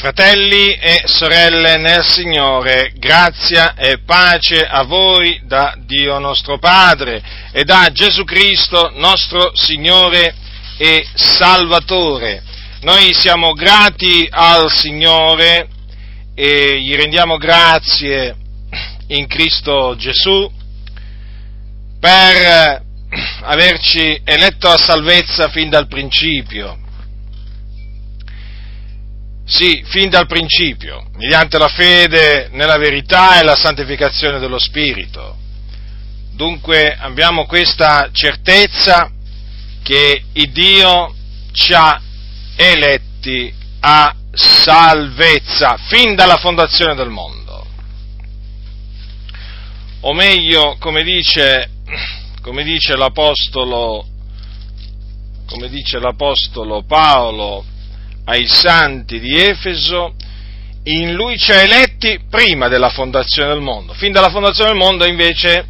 Fratelli e sorelle nel Signore, grazia e pace a voi da Dio nostro Padre e da Gesù Cristo nostro Signore e Salvatore. Noi siamo grati al Signore e gli rendiamo grazie in Cristo Gesù per averci eletto a salvezza fin dal principio sì, fin dal principio, mediante la fede nella verità e la santificazione dello Spirito. Dunque abbiamo questa certezza che il Dio ci ha eletti a salvezza fin dalla fondazione del mondo. O meglio, come dice, come dice l'Apostolo, come dice l'Apostolo Paolo ai santi di Efeso, in lui ci ha eletti prima della fondazione del mondo. Fin dalla fondazione del mondo invece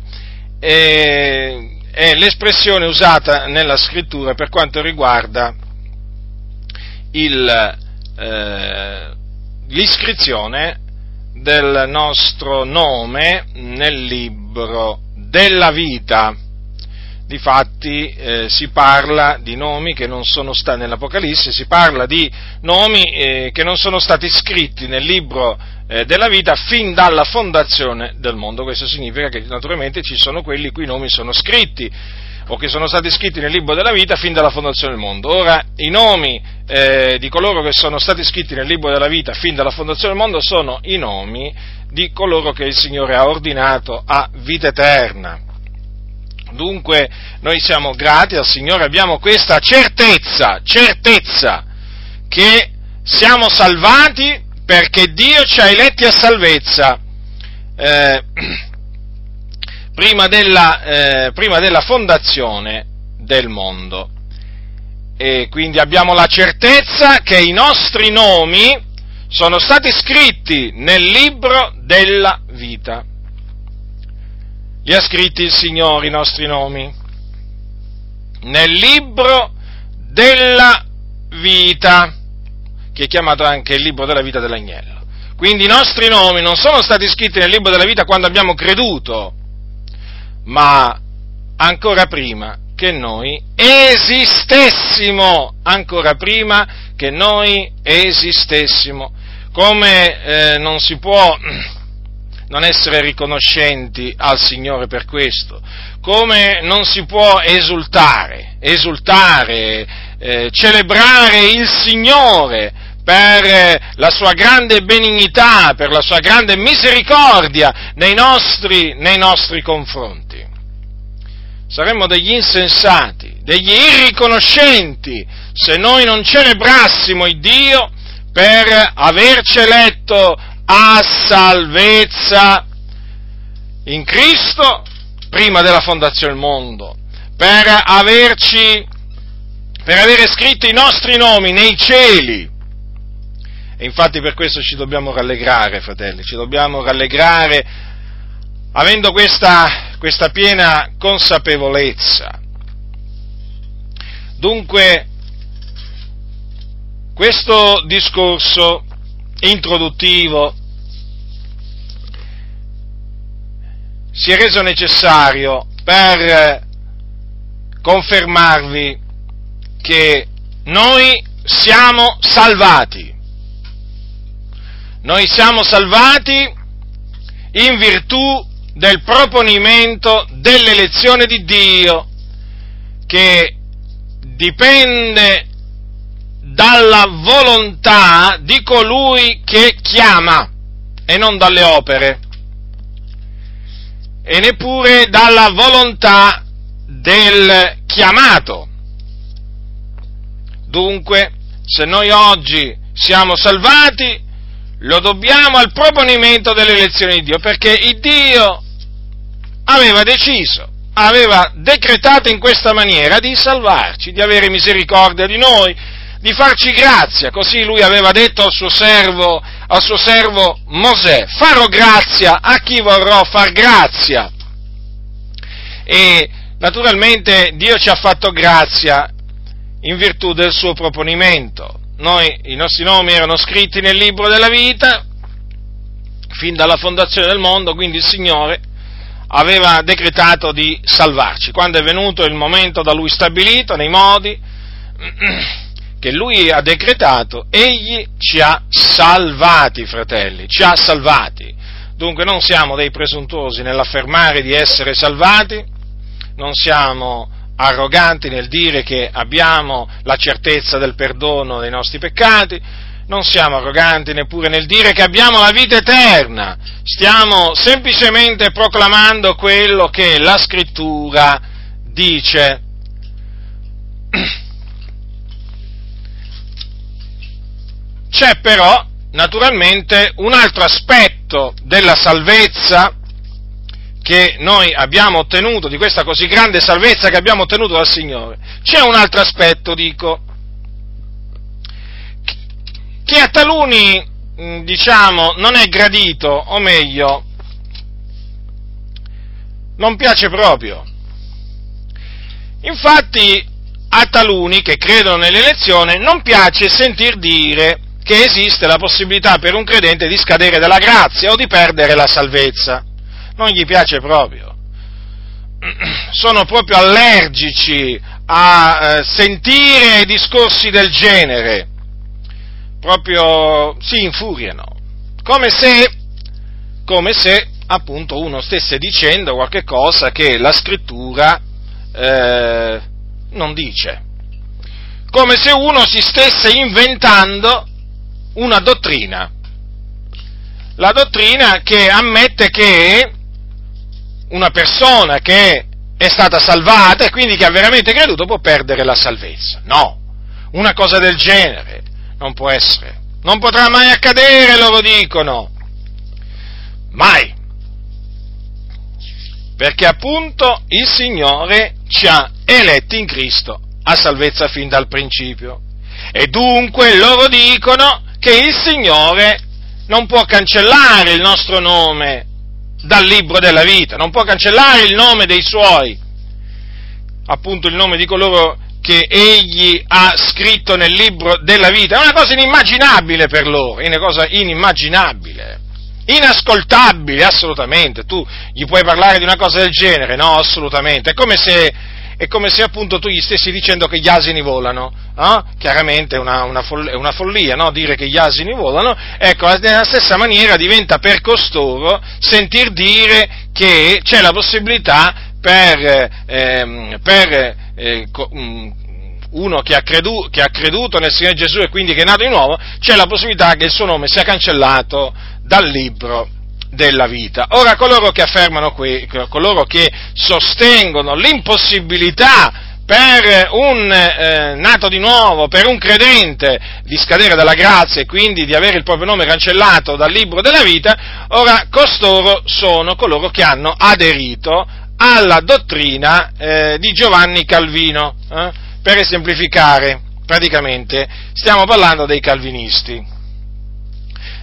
è, è l'espressione usata nella scrittura per quanto riguarda il, eh, l'iscrizione del nostro nome nel libro della vita. Difatti eh, si parla di nomi che non sono stati nell'Apocalisse, si parla di nomi eh, che non sono stati scritti nel libro eh, della vita fin dalla fondazione del mondo. Questo significa che naturalmente ci sono quelli i cui nomi sono scritti o che sono stati scritti nel libro della vita fin dalla fondazione del mondo. Ora, i nomi eh, di coloro che sono stati scritti nel libro della vita fin dalla fondazione del mondo sono i nomi di coloro che il Signore ha ordinato a vita eterna. Dunque noi siamo grati al Signore, abbiamo questa certezza, certezza che siamo salvati perché Dio ci ha eletti a salvezza eh, prima, della, eh, prima della fondazione del mondo. E quindi abbiamo la certezza che i nostri nomi sono stati scritti nel libro della vita. Li ha scritti il Signore i nostri nomi? Nel libro della vita, che è chiamato anche il libro della vita dell'agnello. Quindi i nostri nomi non sono stati scritti nel libro della vita quando abbiamo creduto, ma ancora prima che noi esistessimo, ancora prima che noi esistessimo. Come eh, non si può non essere riconoscenti al Signore per questo, come non si può esultare, esultare, eh, celebrare il Signore per la sua grande benignità, per la sua grande misericordia nei nostri, nei nostri confronti. Saremmo degli insensati, degli irriconoscenti se noi non celebrassimo il Dio per averci eletto a salvezza in Cristo prima della fondazione del mondo, per averci, per avere scritto i nostri nomi nei cieli. E infatti per questo ci dobbiamo rallegrare, fratelli, ci dobbiamo rallegrare avendo questa, questa piena consapevolezza. Dunque, questo discorso introduttivo si è reso necessario per confermarvi che noi siamo salvati. Noi siamo salvati in virtù del proponimento dell'elezione di Dio che dipende dalla volontà di colui che chiama e non dalle opere e neppure dalla volontà del chiamato. Dunque, se noi oggi siamo salvati, lo dobbiamo al proponimento dell'elezione di Dio, perché Dio aveva deciso, aveva decretato in questa maniera di salvarci, di avere misericordia di noi, di farci grazia, così lui aveva detto al suo servo, al suo servo Mosè, farò grazia a chi vorrò far grazia. E naturalmente Dio ci ha fatto grazia in virtù del suo proponimento, noi, i nostri nomi erano scritti nel libro della vita, fin dalla fondazione del mondo, quindi il Signore aveva decretato di salvarci. Quando è venuto il momento da Lui stabilito, nei modi che Lui ha decretato, Egli ci ha salvati, fratelli, ci ha salvati. Dunque non siamo dei presuntuosi nell'affermare di essere salvati, non siamo arroganti nel dire che abbiamo la certezza del perdono dei nostri peccati, non siamo arroganti neppure nel dire che abbiamo la vita eterna, stiamo semplicemente proclamando quello che la scrittura dice. C'è però, naturalmente, un altro aspetto della salvezza che noi abbiamo ottenuto, di questa così grande salvezza che abbiamo ottenuto dal Signore. C'è un altro aspetto, dico, che a taluni, mm, diciamo, non è gradito, o meglio, non piace proprio. Infatti, a taluni che credono nell'elezione non piace sentir dire che esiste la possibilità per un credente di scadere dalla grazia o di perdere la salvezza. Non gli piace proprio. Sono proprio allergici a eh, sentire discorsi del genere. Proprio si infuriano. Come se, come se appunto uno stesse dicendo qualche cosa che la scrittura eh, non dice. Come se uno si stesse inventando una dottrina, la dottrina che ammette che una persona che è stata salvata e quindi che ha veramente creduto può perdere la salvezza. No, una cosa del genere non può essere, non potrà mai accadere, loro dicono, mai. Perché appunto il Signore ci ha eletti in Cristo a salvezza fin dal principio. E dunque loro dicono che il Signore non può cancellare il nostro nome dal libro della vita, non può cancellare il nome dei suoi, appunto il nome di coloro che egli ha scritto nel libro della vita. È una cosa inimmaginabile per loro, è una cosa inimmaginabile, inascoltabile assolutamente. Tu gli puoi parlare di una cosa del genere? No, assolutamente. È come se è come se appunto tu gli stessi dicendo che gli asini volano, eh? chiaramente è una, una, follia, una follia no? dire che gli asini volano, ecco, nella stessa maniera diventa per costoro sentir dire che c'è la possibilità per, eh, per eh, mm, uno che ha, credu, che ha, creduto nel Signore Gesù e quindi che è nato di nuovo, c'è la possibilità che il suo nome sia cancellato dal libro della vita. Ora coloro che affermano qui, coloro che sostengono l'impossibilità per un eh, nato di nuovo, per un credente, di scadere dalla grazia e quindi di avere il proprio nome cancellato dal libro della vita, ora costoro sono coloro che hanno aderito alla dottrina eh, di Giovanni Calvino. Eh? Per esemplificare, praticamente, stiamo parlando dei calvinisti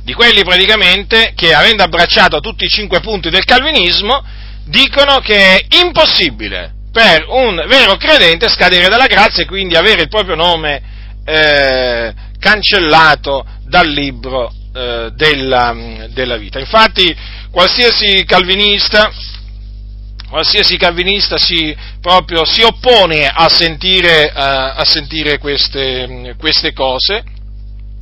di quelli praticamente che avendo abbracciato tutti i cinque punti del calvinismo dicono che è impossibile per un vero credente scadere dalla grazia e quindi avere il proprio nome eh, cancellato dal libro eh, della, della, vita. Infatti qualsiasi calvinista, qualsiasi calvinista si, proprio, si oppone a sentire, eh, a sentire queste, queste cose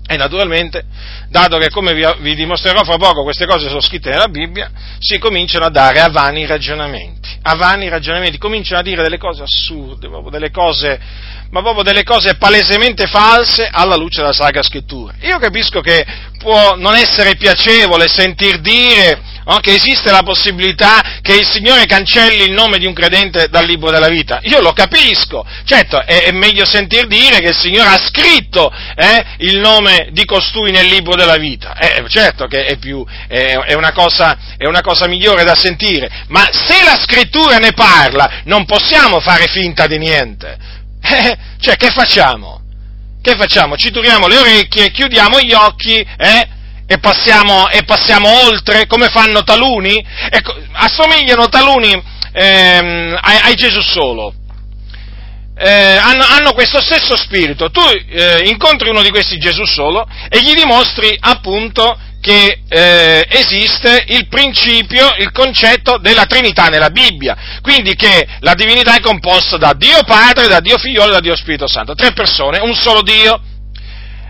e naturalmente, dato che come vi, dimostrerò fra poco queste cose sono scritte nella Bibbia, si cominciano a dare a vani ragionamenti, a vani ragionamenti, cominciano a dire delle cose assurde, proprio delle cose, ma proprio delle cose palesemente false alla luce della Sacra Scrittura. Io capisco che può non essere piacevole sentir dire no, che esiste la possibilità che il Signore cancelli il nome di un credente dal libro della vita. Io lo capisco, certo è, è meglio sentir dire che il Signore ha scritto eh, il nome di costui nel libro della vita, eh, certo che è, più, è, è, una cosa, è una cosa migliore da sentire, ma se la scrittura ne parla non possiamo fare finta di niente. Eh, cioè, che facciamo? Che facciamo? Ci turiamo le orecchie, chiudiamo gli occhi, eh? E passiamo, e passiamo oltre, come fanno taluni? Ecco, assomigliano taluni ehm, ai, ai Gesù solo. eh, hanno, hanno, questo stesso spirito. Tu eh, incontri uno di questi Gesù solo e gli dimostri appunto che eh, esiste il principio, il concetto della Trinità nella Bibbia, quindi che la divinità è composta da Dio Padre, da Dio Figlio e da Dio Spirito Santo, tre persone, un solo Dio.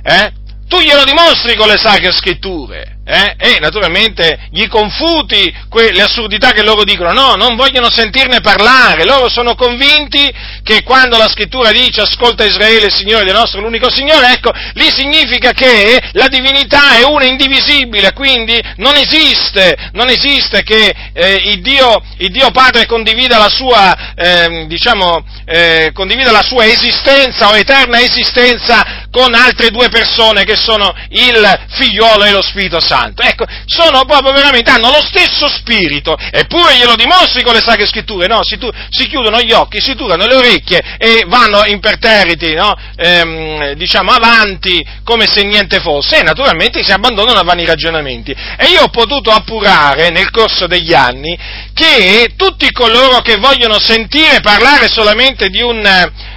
Eh? Tu glielo dimostri con le sacre scritture. Eh? E naturalmente gli confuti que- le assurdità che loro dicono, no, non vogliono sentirne parlare, loro sono convinti che quando la scrittura dice ascolta Israele, il Signore del nostro, l'unico Signore, ecco, lì significa che la divinità è una indivisibile, quindi non esiste, non esiste che eh, il, Dio, il, Dio, Padre condivida la sua, eh, diciamo, eh, condivida la sua esistenza o eterna esistenza con altre due persone che sono il figliolo e lo Spirito Santo. Ecco, sono proprio veramente, hanno lo stesso spirito, eppure glielo dimostri con le sacre scritture, no? Si, tu, si chiudono gli occhi, si turano le orecchie e vanno imperterriti, no? ehm, diciamo, avanti come se niente fosse e naturalmente si abbandonano a vani ragionamenti. E io ho potuto appurare nel corso degli anni che tutti coloro che vogliono sentire parlare solamente di un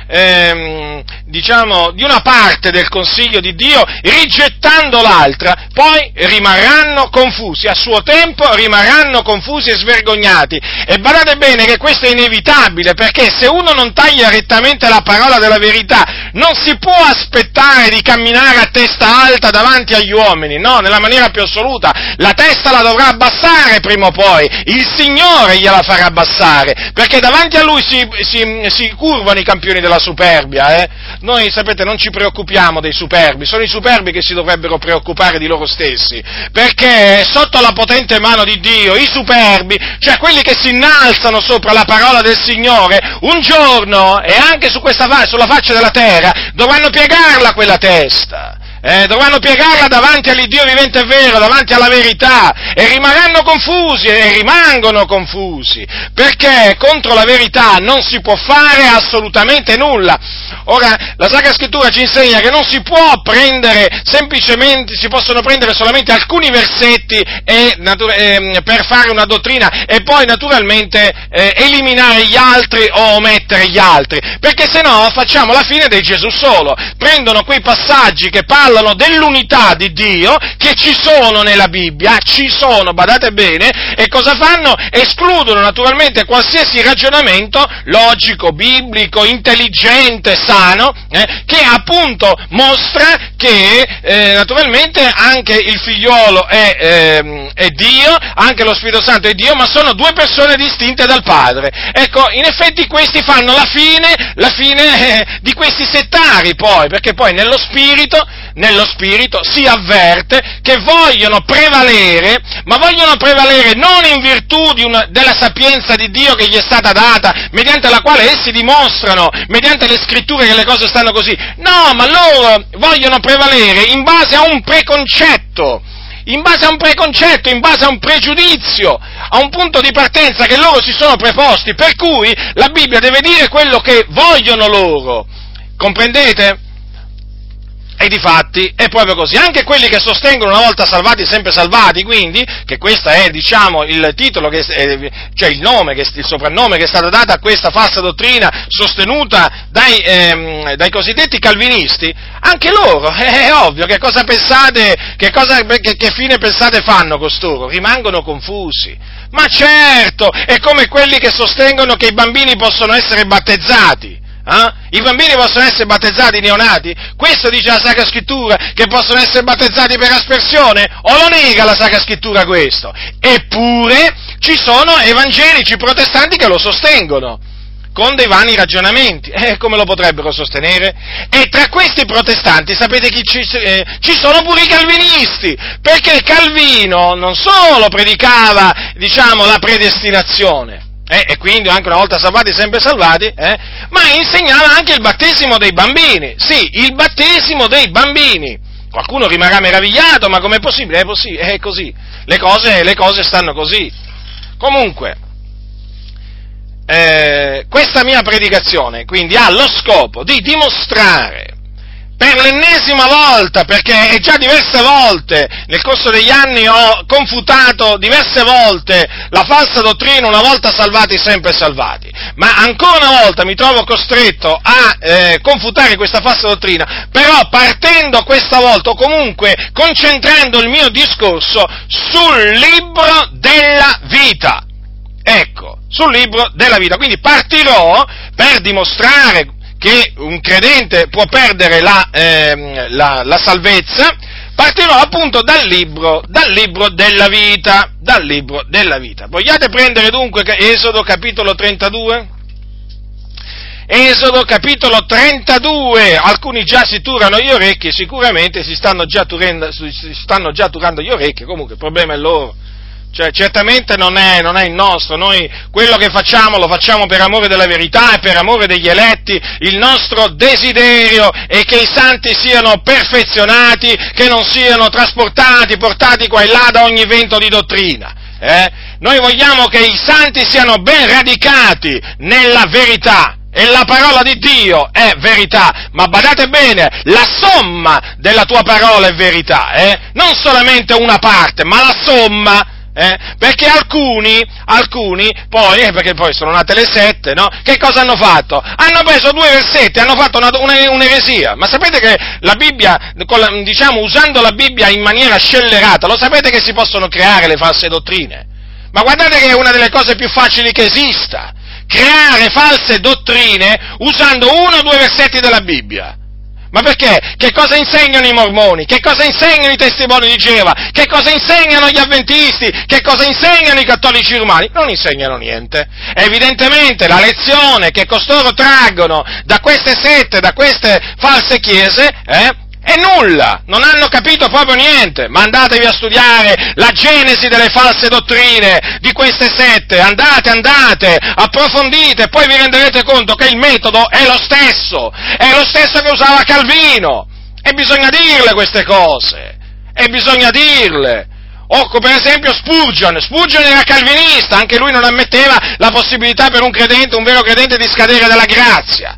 ehm, diciamo, di una parte del consiglio di Dio, rigettando l'altra, poi rimarranno confusi, a suo tempo rimarranno confusi e svergognati. E badate bene che questo è inevitabile, perché se uno non taglia rettamente la parola della verità, non si può aspettare di camminare a testa alta davanti agli uomini, no, nella maniera più assoluta. La testa la dovrà abbassare prima o poi, il Signore gliela farà abbassare, perché davanti a Lui si, si, si curvano i campioni della superbia, eh? Noi, sapete, non ci preoccupiamo dei superbi, sono i superbi che si dovrebbero preoccupare di loro stessi, perché sotto la potente mano di Dio, i superbi, cioè quelli che si innalzano sopra la parola del Signore, un giorno, e anche su questa, sulla faccia della terra, dovranno piegarla quella testa eh, dovranno piegarla davanti all'Iddio vivente e vero, davanti alla verità, e rimarranno confusi, e rimangono confusi, perché contro la verità non si può fare assolutamente nulla. Ora, la Sacra Scrittura ci insegna che non si può prendere semplicemente, si possono prendere solamente alcuni versetti e, natura, eh, per fare una dottrina e poi naturalmente eh, eliminare gli altri o omettere gli altri, perché se no facciamo la fine dei Gesù solo. Prendono quei passaggi che parlano parlano dell'unità di Dio che ci sono nella Bibbia, ci sono, badate bene, e cosa fanno? Escludono naturalmente qualsiasi ragionamento logico, biblico, intelligente, sano, eh, che appunto mostra che eh, naturalmente anche il figliolo è, eh, è Dio, anche lo Spirito Santo è Dio, ma sono due persone distinte dal Padre. Ecco, in effetti questi fanno la fine, la fine eh, di questi settari poi, perché poi nello Spirito nello spirito, si avverte che vogliono prevalere, ma vogliono prevalere non in virtù una, della sapienza di Dio che gli è stata data, mediante la quale essi dimostrano, mediante le scritture che le cose stanno così, no, ma loro vogliono prevalere in base a un preconcetto, in base a un preconcetto, in base a un pregiudizio, a un punto di partenza che loro si sono preposti, per cui la Bibbia deve dire quello che vogliono loro. Comprendete? E di fatti è proprio così. Anche quelli che sostengono una volta salvati, sempre salvati, quindi, che questo è, diciamo, il titolo, che, eh, cioè il nome, che, il soprannome che è stato dato a questa falsa dottrina sostenuta dai, ehm, dai cosiddetti calvinisti, anche loro, è ovvio, che cosa pensate, che, cosa, che, che fine pensate fanno costoro? Rimangono confusi. Ma certo, è come quelli che sostengono che i bambini possono essere battezzati. Eh? I bambini possono essere battezzati neonati? Questo dice la Sacra Scrittura, che possono essere battezzati per aspersione? O lo nega la Sacra Scrittura questo? Eppure ci sono evangelici protestanti che lo sostengono con dei vani ragionamenti. Eh, come lo potrebbero sostenere? E tra questi protestanti, sapete chi ci, eh, ci sono pure i calvinisti, perché Calvino non solo predicava, diciamo, la predestinazione, eh, e quindi anche una volta salvati sempre salvati, eh, ma insegnava anche il battesimo dei bambini, sì, il battesimo dei bambini. Qualcuno rimarrà meravigliato, ma com'è possibile? È, possibile, è così, le cose, le cose stanno così. Comunque, eh, questa mia predicazione quindi ha lo scopo di dimostrare per l'ennesima volta, perché è già diverse volte, nel corso degli anni ho confutato diverse volte la falsa dottrina, una volta salvati, sempre salvati, ma ancora una volta mi trovo costretto a eh, confutare questa falsa dottrina, però partendo questa volta, o comunque concentrando il mio discorso sul libro della vita. Ecco, sul libro della vita. Quindi partirò per dimostrare che un credente può perdere la, eh, la, la salvezza, partirò appunto dal libro, dal libro, della vita, dal libro della vita. Vogliate prendere dunque Esodo capitolo 32? Esodo capitolo 32, alcuni già si turano gli orecchi, sicuramente si stanno già, turendo, si stanno già turando gli orecchi, comunque il problema è loro cioè, certamente non è, non è, il nostro, noi quello che facciamo lo facciamo per amore della verità e per amore degli eletti, il nostro desiderio è che i santi siano perfezionati, che non siano trasportati, portati qua e là da ogni vento di dottrina. Eh? Noi vogliamo che i santi siano ben radicati nella verità, e la parola di Dio è verità, ma badate bene, la somma della tua parola è verità, eh? non solamente una parte, ma la somma eh? Perché alcuni, alcuni, poi, eh, perché poi sono nate le sette, no? Che cosa hanno fatto? Hanno preso due versetti, hanno fatto una, una, un'eresia. Ma sapete che la Bibbia, la, diciamo, usando la Bibbia in maniera scellerata, lo sapete che si possono creare le false dottrine? Ma guardate che è una delle cose più facili che esista. Creare false dottrine usando uno o due versetti della Bibbia. Ma perché? Che cosa insegnano i mormoni? Che cosa insegnano i testimoni di Geova? Che cosa insegnano gli avventisti? Che cosa insegnano i cattolici romani? Non insegnano niente. Evidentemente la lezione che costoro traggono da queste sette, da queste false chiese, eh, è nulla, non hanno capito proprio niente, ma andatevi a studiare la genesi delle false dottrine di queste sette, andate, andate, approfondite, poi vi renderete conto che il metodo è lo stesso, è lo stesso che usava Calvino, e bisogna dirle queste cose, e bisogna dirle. O per esempio Spurgeon, Spurgeon era calvinista, anche lui non ammetteva la possibilità per un credente, un vero credente, di scadere dalla grazia.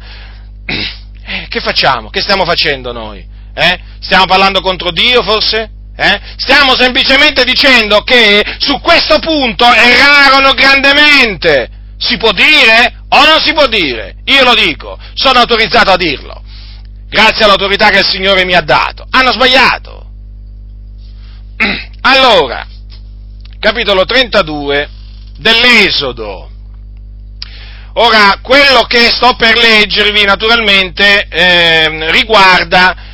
Eh, che facciamo? Che stiamo facendo noi? Eh? Stiamo parlando contro Dio forse? Eh? Stiamo semplicemente dicendo che su questo punto errarono grandemente. Si può dire o non si può dire? Io lo dico, sono autorizzato a dirlo. Grazie all'autorità che il Signore mi ha dato. Hanno sbagliato. Allora, capitolo 32 dell'Esodo. Ora, quello che sto per leggervi naturalmente eh, riguarda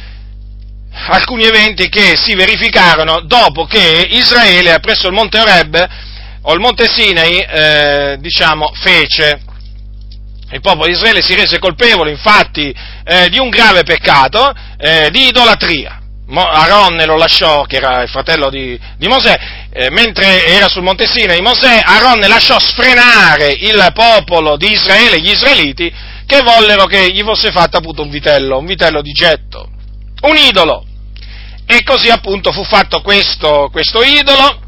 alcuni eventi che si verificarono dopo che Israele presso il monte Oreb o il monte Sinai, eh, diciamo, fece. Il popolo di Israele si rese colpevole, infatti, eh, di un grave peccato, eh, di idolatria. Aaron lo lasciò, che era il fratello di, di Mosè, eh, mentre era sul monte Sinai Mosè, Aaron lasciò sfrenare il popolo di Israele, gli israeliti, che vollero che gli fosse fatto appunto un vitello, un vitello di getto, un idolo. E così appunto fu fatto questo, questo idolo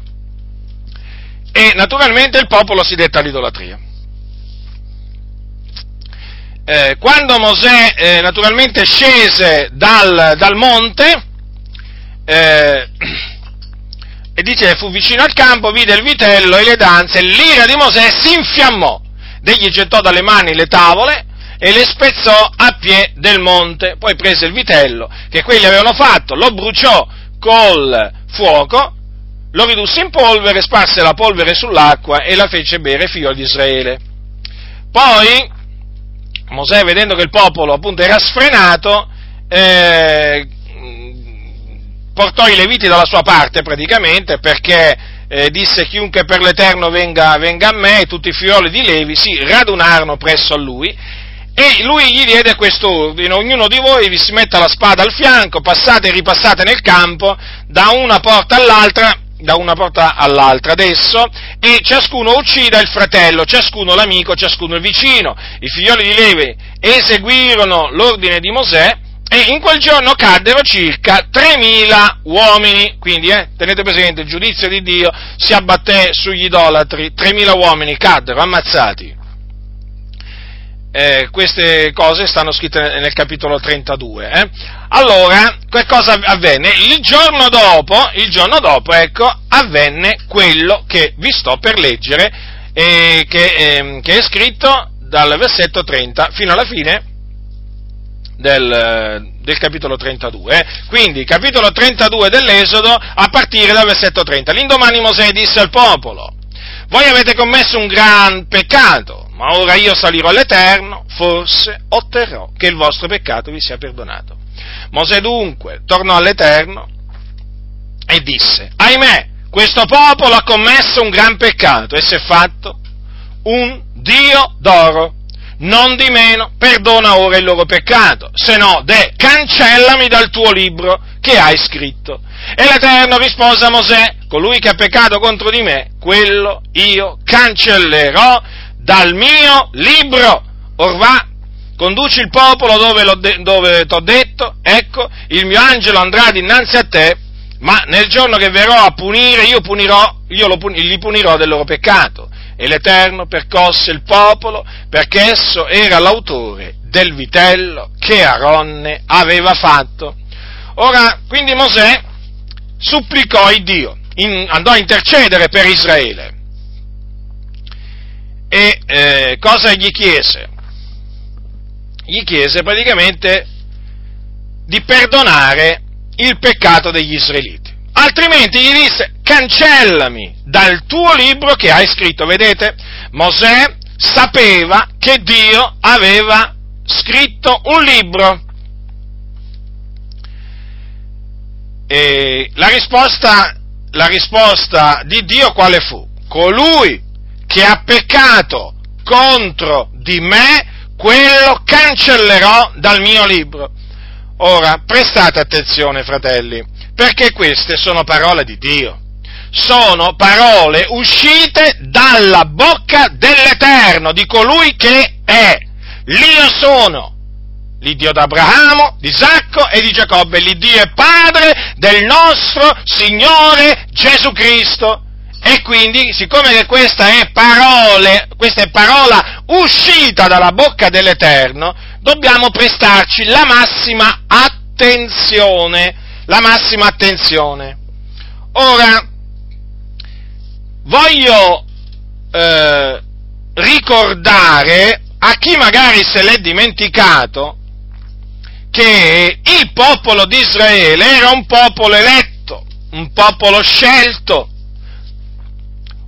e naturalmente il popolo si dette all'idolatria. Eh, quando Mosè eh, naturalmente scese dal, dal monte eh, e dice fu vicino al campo, vide il vitello e le danze, l'ira di Mosè si infiammò, egli gettò dalle mani le tavole e le spezzò a pie del monte. Poi prese il vitello che quelli avevano fatto, lo bruciò col fuoco, lo ridusse in polvere, sparse la polvere sull'acqua e la fece bere ai figli di Israele. Poi Mosè, vedendo che il popolo appunto era sfrenato, eh, portò i leviti dalla sua parte praticamente perché eh, disse chiunque per l'Eterno venga, venga a me tutti i figlioli di Levi si radunarono presso a lui e lui gli diede questo ordine, ognuno di voi vi si metta la spada al fianco, passate e ripassate nel campo, da una porta all'altra, da una porta all'altra adesso, e ciascuno uccida il fratello, ciascuno l'amico, ciascuno il vicino. I figlioli di Levi eseguirono l'ordine di Mosè, e in quel giorno caddero circa 3.000 uomini, quindi eh, tenete presente, il giudizio di Dio si abbatté sugli idolatri, 3.000 uomini caddero, ammazzati. Eh, queste cose stanno scritte nel capitolo 32. Eh? Allora, che cosa avvenne? Il giorno dopo, il giorno dopo, ecco, avvenne quello che vi sto per leggere, eh, che, ehm, che, è scritto dal versetto 30 fino alla fine del, del capitolo 32. Eh? Quindi, capitolo 32 dell'Esodo, a partire dal versetto 30. L'indomani Mosè disse al popolo, voi avete commesso un gran peccato, ma ora io salirò all'Eterno, forse otterrò che il vostro peccato vi sia perdonato. Mosè dunque tornò all'Eterno e disse, ahimè, questo popolo ha commesso un gran peccato e si è fatto un Dio d'oro. Non di meno, perdona ora il loro peccato, se no, de, cancellami dal tuo libro che hai scritto. E l'Eterno rispose a Mosè, colui che ha peccato contro di me, quello io cancellerò dal mio libro. Orvà, conduci il popolo dove t'ho detto, ecco, il mio angelo andrà dinanzi a te, ma nel giorno che verrò a punire, io, punirò, io pun- li punirò del loro peccato. E l'Eterno percosse il popolo perché esso era l'autore del vitello che Aronne aveva fatto. Ora, quindi Mosè supplicò il Dio, in, andò a intercedere per Israele. E eh, cosa gli chiese? Gli chiese praticamente di perdonare il peccato degli israeliti. Altrimenti gli disse, cancellami dal tuo libro che hai scritto. Vedete, Mosè sapeva che Dio aveva scritto un libro E la risposta, la risposta di Dio quale fu? Colui che ha peccato contro di me, quello cancellerò dal mio libro. Ora, prestate attenzione, fratelli, perché queste sono parole di Dio. Sono parole uscite dalla bocca dell'Eterno, di colui che è. L'Io sono l'Iddio d'Abramo, di Isacco e di Giacobbe, l'Iddio e Padre del nostro Signore Gesù Cristo. E quindi, siccome che questa è, parole, questa è parola uscita dalla bocca dell'Eterno, dobbiamo prestarci la massima attenzione, la massima attenzione. Ora, voglio eh, ricordare a chi magari se l'è dimenticato che il popolo di Israele era un popolo eletto, un popolo scelto,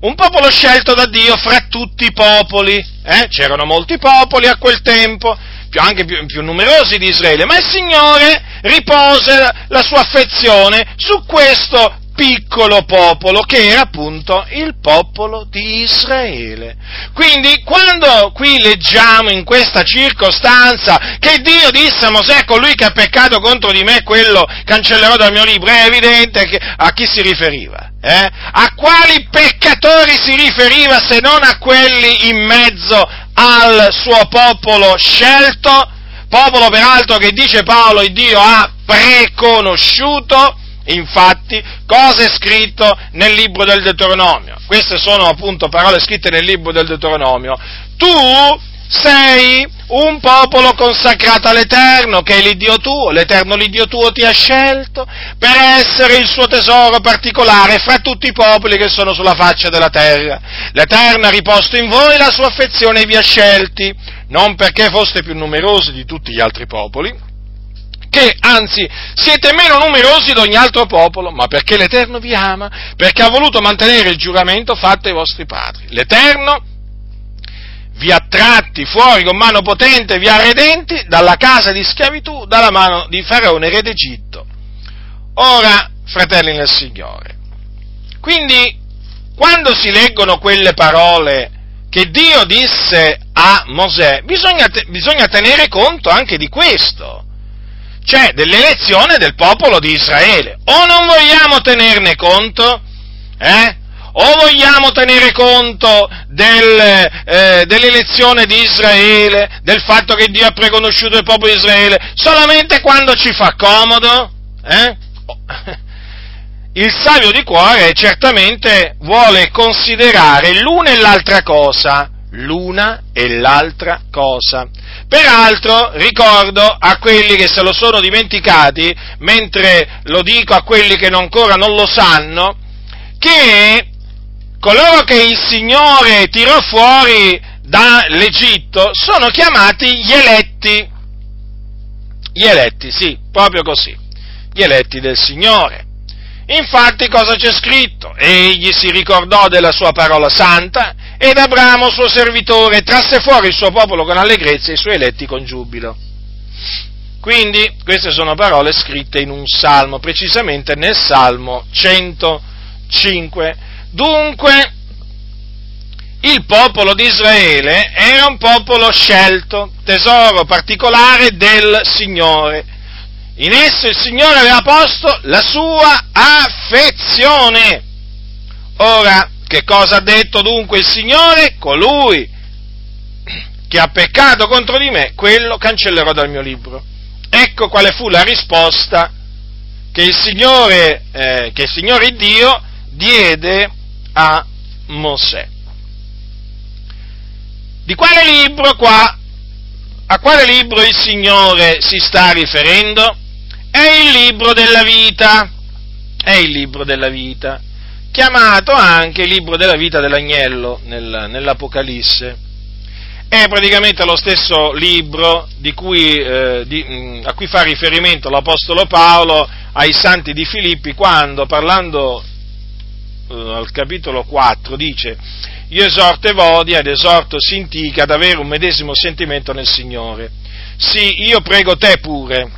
un popolo scelto da Dio fra tutti i popoli. Eh? C'erano molti popoli a quel tempo, più, anche più, più, numerosi di Israele, ma il Signore ripose la sua affezione su questo piccolo popolo che era appunto il popolo di Israele. Quindi quando qui leggiamo in questa circostanza che Dio disse a Mosè, colui che ha peccato contro di me, quello cancellerò dal mio libro, è evidente a chi si riferiva. Eh? A quali peccatori si riferiva se non a quelli in mezzo al suo popolo scelto? Popolo peraltro che dice Paolo, il Dio ha preconosciuto Infatti, cosa è scritto nel libro del Deuteronomio? Queste sono appunto parole scritte nel libro del Deuteronomio. Tu sei un popolo consacrato all'Eterno, che è l'Iddio tuo, l'Eterno l'Iddio tuo ti ha scelto per essere il suo tesoro particolare fra tutti i popoli che sono sulla faccia della terra. L'Eterno ha riposto in voi la sua affezione e vi ha scelti, non perché foste più numerosi di tutti gli altri popoli, che anzi siete meno numerosi di ogni altro popolo, ma perché l'Eterno vi ama, perché ha voluto mantenere il giuramento fatto ai vostri padri. L'Eterno vi ha tratti fuori con mano potente, vi ha redenti dalla casa di schiavitù, dalla mano di Faraone, re d'Egitto. Ora, fratelli nel Signore, quindi quando si leggono quelle parole che Dio disse a Mosè, bisogna, bisogna tenere conto anche di questo cioè dell'elezione del popolo di Israele. O non vogliamo tenerne conto? Eh? O vogliamo tenere conto del, eh, dell'elezione di Israele, del fatto che Dio ha preconosciuto il popolo di Israele, solamente quando ci fa comodo? Eh? Il savio di cuore certamente vuole considerare l'una e l'altra cosa l'una e l'altra cosa. Peraltro ricordo a quelli che se lo sono dimenticati, mentre lo dico a quelli che ancora non lo sanno, che coloro che il Signore tirò fuori dall'Egitto sono chiamati gli eletti. Gli eletti, sì, proprio così, gli eletti del Signore. Infatti cosa c'è scritto? Egli si ricordò della sua parola santa ed Abramo, suo servitore, trasse fuori il suo popolo con allegrezza e i suoi eletti con giubilo. Quindi queste sono parole scritte in un salmo, precisamente nel salmo 105. Dunque, il popolo di Israele era un popolo scelto, tesoro particolare del Signore. In esso il Signore aveva posto la sua affezione. Ora, che cosa ha detto dunque il Signore? Colui che ha peccato contro di me, quello cancellerò dal mio libro. Ecco quale fu la risposta che il Signore, eh, che il Signore Dio diede a Mosè. Di quale libro qua? A quale libro il Signore si sta riferendo? È il libro della vita. È il libro della vita. Chiamato anche libro della vita dell'agnello nel, nell'Apocalisse. È praticamente lo stesso libro cui, eh, di, mm, a cui fa riferimento l'Apostolo Paolo ai santi di Filippi quando, parlando eh, al capitolo 4, dice io esorto Evodia ed esorto Sintica ad avere un medesimo sentimento nel Signore. Sì, io prego te pure,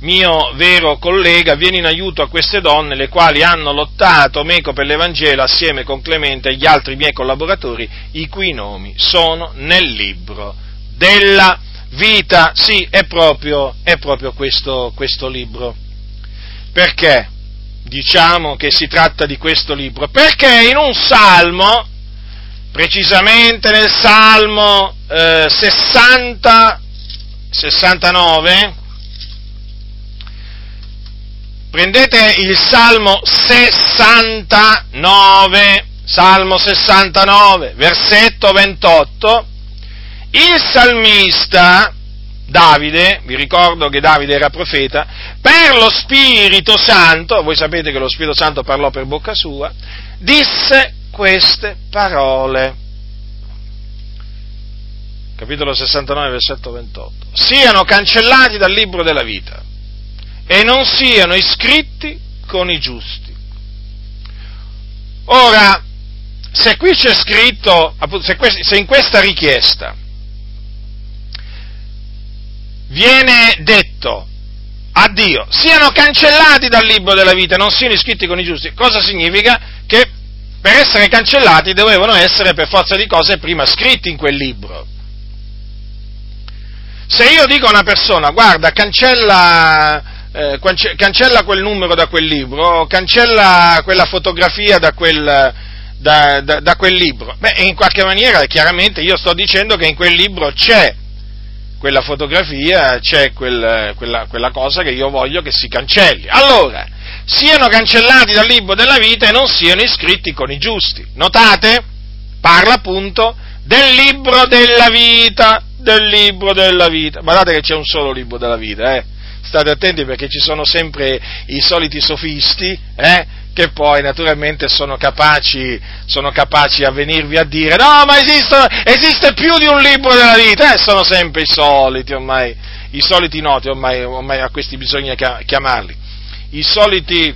mio vero collega, vieni in aiuto a queste donne, le quali hanno lottato meco per l'Evangelo assieme con Clemente e gli altri miei collaboratori, i cui nomi sono nel libro della vita. Sì, è proprio, è proprio questo, questo libro. Perché? diciamo che si tratta di questo libro? Perché in un salmo, precisamente nel salmo eh, 60, 69, prendete il salmo 69, salmo 69, versetto 28, il salmista Davide, vi ricordo che Davide era profeta, per lo Spirito Santo, voi sapete che lo Spirito Santo parlò per bocca sua, disse queste parole. Capitolo 69, versetto 28. Siano cancellati dal libro della vita e non siano iscritti con i giusti. Ora, se qui c'è scritto, se in questa richiesta viene detto a Dio siano cancellati dal libro della vita non siano iscritti con i giusti, cosa significa? Che per essere cancellati dovevano essere per forza di cose prima scritti in quel libro. Se io dico a una persona, guarda, cancella, eh, cancella quel numero da quel libro, cancella quella fotografia da quel, da, da, da quel libro, beh, in qualche maniera chiaramente io sto dicendo che in quel libro c'è quella fotografia c'è quel, quella, quella cosa che io voglio che si cancelli. Allora, siano cancellati dal libro della vita e non siano iscritti con i giusti. Notate? Parla appunto del libro della vita, del libro della vita. Guardate che c'è un solo libro della vita, eh? State attenti perché ci sono sempre i soliti sofisti, eh? che poi naturalmente sono capaci, sono capaci a venirvi a dire no ma esiste, esiste più di un libro della vita, eh, sono sempre i soliti ormai, i soliti noti ormai, ormai a questi bisogna chiamarli, i soliti,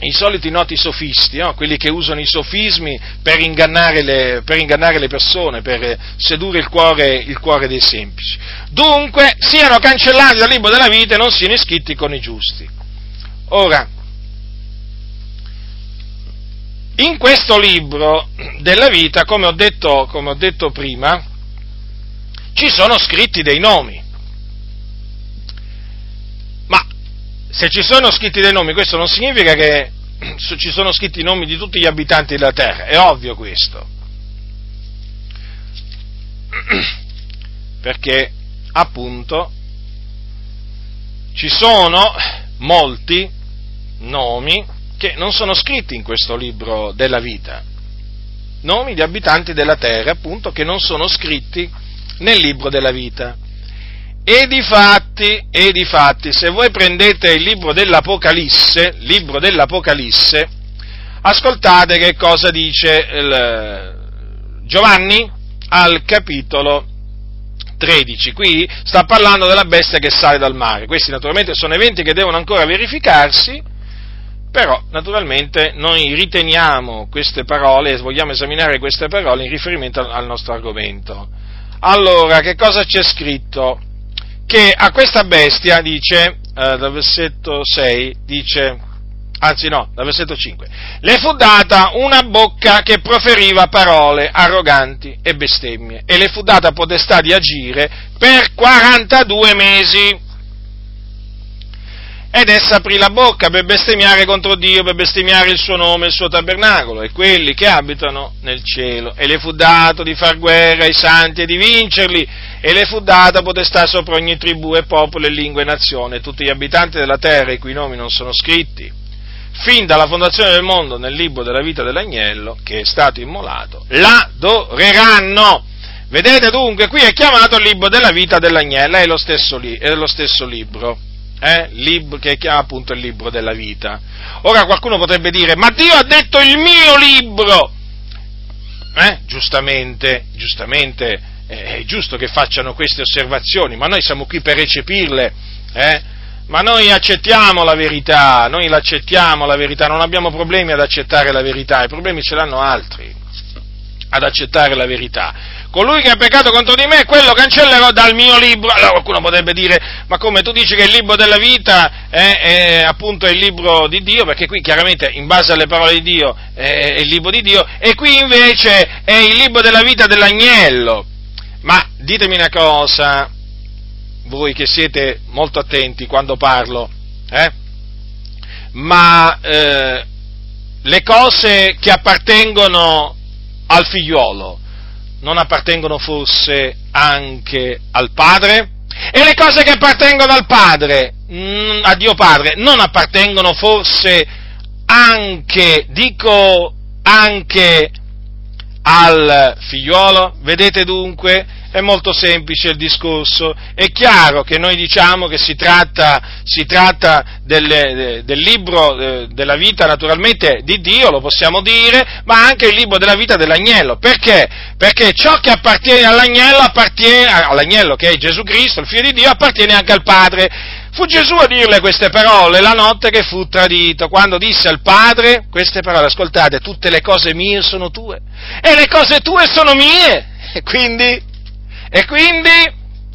i soliti noti sofisti, no? quelli che usano i sofismi per ingannare le, per ingannare le persone, per sedurre il cuore, il cuore, dei semplici. Dunque, siano cancellati dal libro della vita e non siano iscritti con i giusti. Ora, in questo libro della vita, come ho detto, come ho detto prima, ci sono scritti dei nomi. Ma se ci sono scritti dei nomi, questo non significa che ci sono scritti i nomi di tutti gli abitanti della terra, è ovvio questo. Perché appunto ci sono molti nomi che non sono scritti in questo libro della vita. nomi di abitanti della terra, appunto, che non sono scritti nel libro della vita. E di fatti, e di fatti, se voi prendete il libro dell'Apocalisse, libro dell'Apocalisse, ascoltate che cosa dice il, Giovanni al capitolo 13. Qui sta parlando della bestia che sale dal mare. Questi naturalmente sono eventi che devono ancora verificarsi, però naturalmente noi riteniamo queste parole, vogliamo esaminare queste parole in riferimento al nostro argomento. Allora, che cosa c'è scritto? Che a questa bestia, dice, eh, dal versetto 6, dice, anzi no, dal versetto 5, le fu data una bocca che proferiva parole arroganti e bestemmie e le fu data potestà di agire per 42 mesi. Ed essa aprì la bocca per bestemmiare contro Dio, per bestemmiare il suo nome, il suo tabernacolo e quelli che abitano nel cielo. E le fu dato di far guerra ai santi e di vincerli, e le fu data potestà sopra ogni tribù e popolo e lingua e nazione, tutti gli abitanti della terra i cui nomi non sono scritti fin dalla fondazione del mondo nel libro della vita dell'agnello che è stato immolato, l'adoreranno. Vedete dunque, qui è chiamato il libro della vita dell'agnello, è lo stesso, li, è lo stesso libro, eh? libro che chiama appunto il libro della vita. Ora qualcuno potrebbe dire, ma Dio ha detto il mio libro! Eh? Giustamente, giustamente, è giusto che facciano queste osservazioni, ma noi siamo qui per recepirle, eh? Ma noi accettiamo la verità, noi l'accettiamo la verità, non abbiamo problemi ad accettare la verità, i problemi ce l'hanno altri ad accettare la verità. Colui che ha peccato contro di me, quello cancellerò dal mio libro. Allora qualcuno potrebbe dire, ma come tu dici che il libro della vita è, è appunto il libro di Dio, perché qui chiaramente in base alle parole di Dio è il libro di Dio, e qui invece è il libro della vita dell'agnello. Ma ditemi una cosa, voi che siete molto attenti quando parlo, eh? ma eh, le cose che appartengono al figliuolo non appartengono forse anche al padre? E le cose che appartengono al padre, mm, a Dio Padre, non appartengono forse anche, dico anche al figliuolo? Vedete dunque? È molto semplice il discorso, è chiaro che noi diciamo che si tratta, si tratta del, del, libro eh, della vita naturalmente di Dio, lo possiamo dire, ma anche il libro della vita dell'agnello. Perché? Perché ciò che appartiene all'agnello, appartiene, all'agnello che è Gesù Cristo, il figlio di Dio, appartiene anche al Padre. Fu Gesù a dirle queste parole la notte che fu tradito, quando disse al Padre queste parole, ascoltate, tutte le cose mie sono tue e le cose tue sono mie. E quindi e quindi,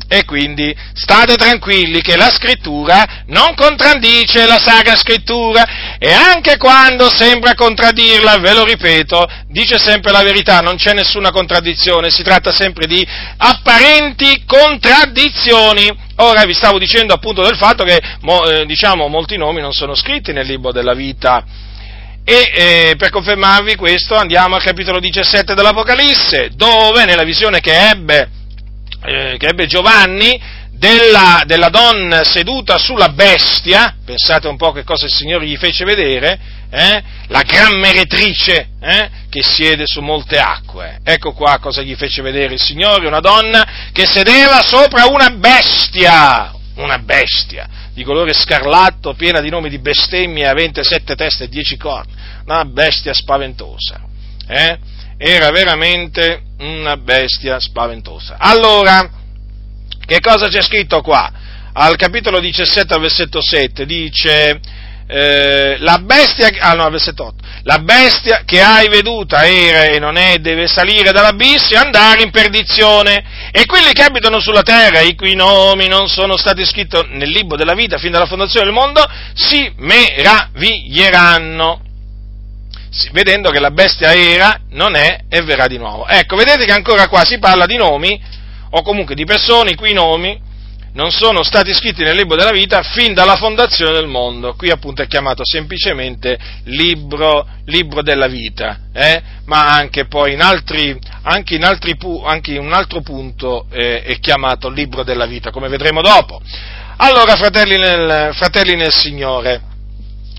e quindi state tranquilli che la scrittura non contraddice la Sacra Scrittura e anche quando sembra contraddirla, ve lo ripeto, dice sempre la verità, non c'è nessuna contraddizione, si tratta sempre di apparenti contraddizioni. Ora vi stavo dicendo appunto del fatto che eh, diciamo, molti nomi non sono scritti nel libro della vita e eh, per confermarvi questo andiamo al capitolo 17 dell'Apocalisse, dove nella visione che ebbe eh, che ebbe Giovanni della, della, donna seduta sulla bestia, pensate un po' che cosa il Signore gli fece vedere, eh? la gran meretrice eh? che siede su molte acque. Ecco qua cosa gli fece vedere il Signore, una donna che sedeva sopra una bestia, una bestia di colore scarlatto, piena di nomi di bestemmie, avente sette teste e dieci corna, una bestia spaventosa. Eh? era veramente una bestia spaventosa. Allora, che cosa c'è scritto qua? Al capitolo 17, al versetto 7, dice, eh, la bestia, ah no, versetto 8, la bestia che hai veduta era e non è, deve salire dall'abisso e andare in perdizione, e quelli che abitano sulla terra, i cui nomi non sono stati scritti nel libro della vita fin dalla fondazione del mondo, si meraviglieranno vedendo che la bestia era, non è e verrà di nuovo. Ecco, vedete che ancora qua si parla di nomi, o comunque di persone i cui nomi non sono stati scritti nel libro della vita fin dalla fondazione del mondo. Qui appunto è chiamato semplicemente libro, libro della vita, eh? ma anche poi in altri, anche in, altri, anche in un altro punto eh, è chiamato libro della vita, come vedremo dopo. Allora, fratelli nel, fratelli nel Signore,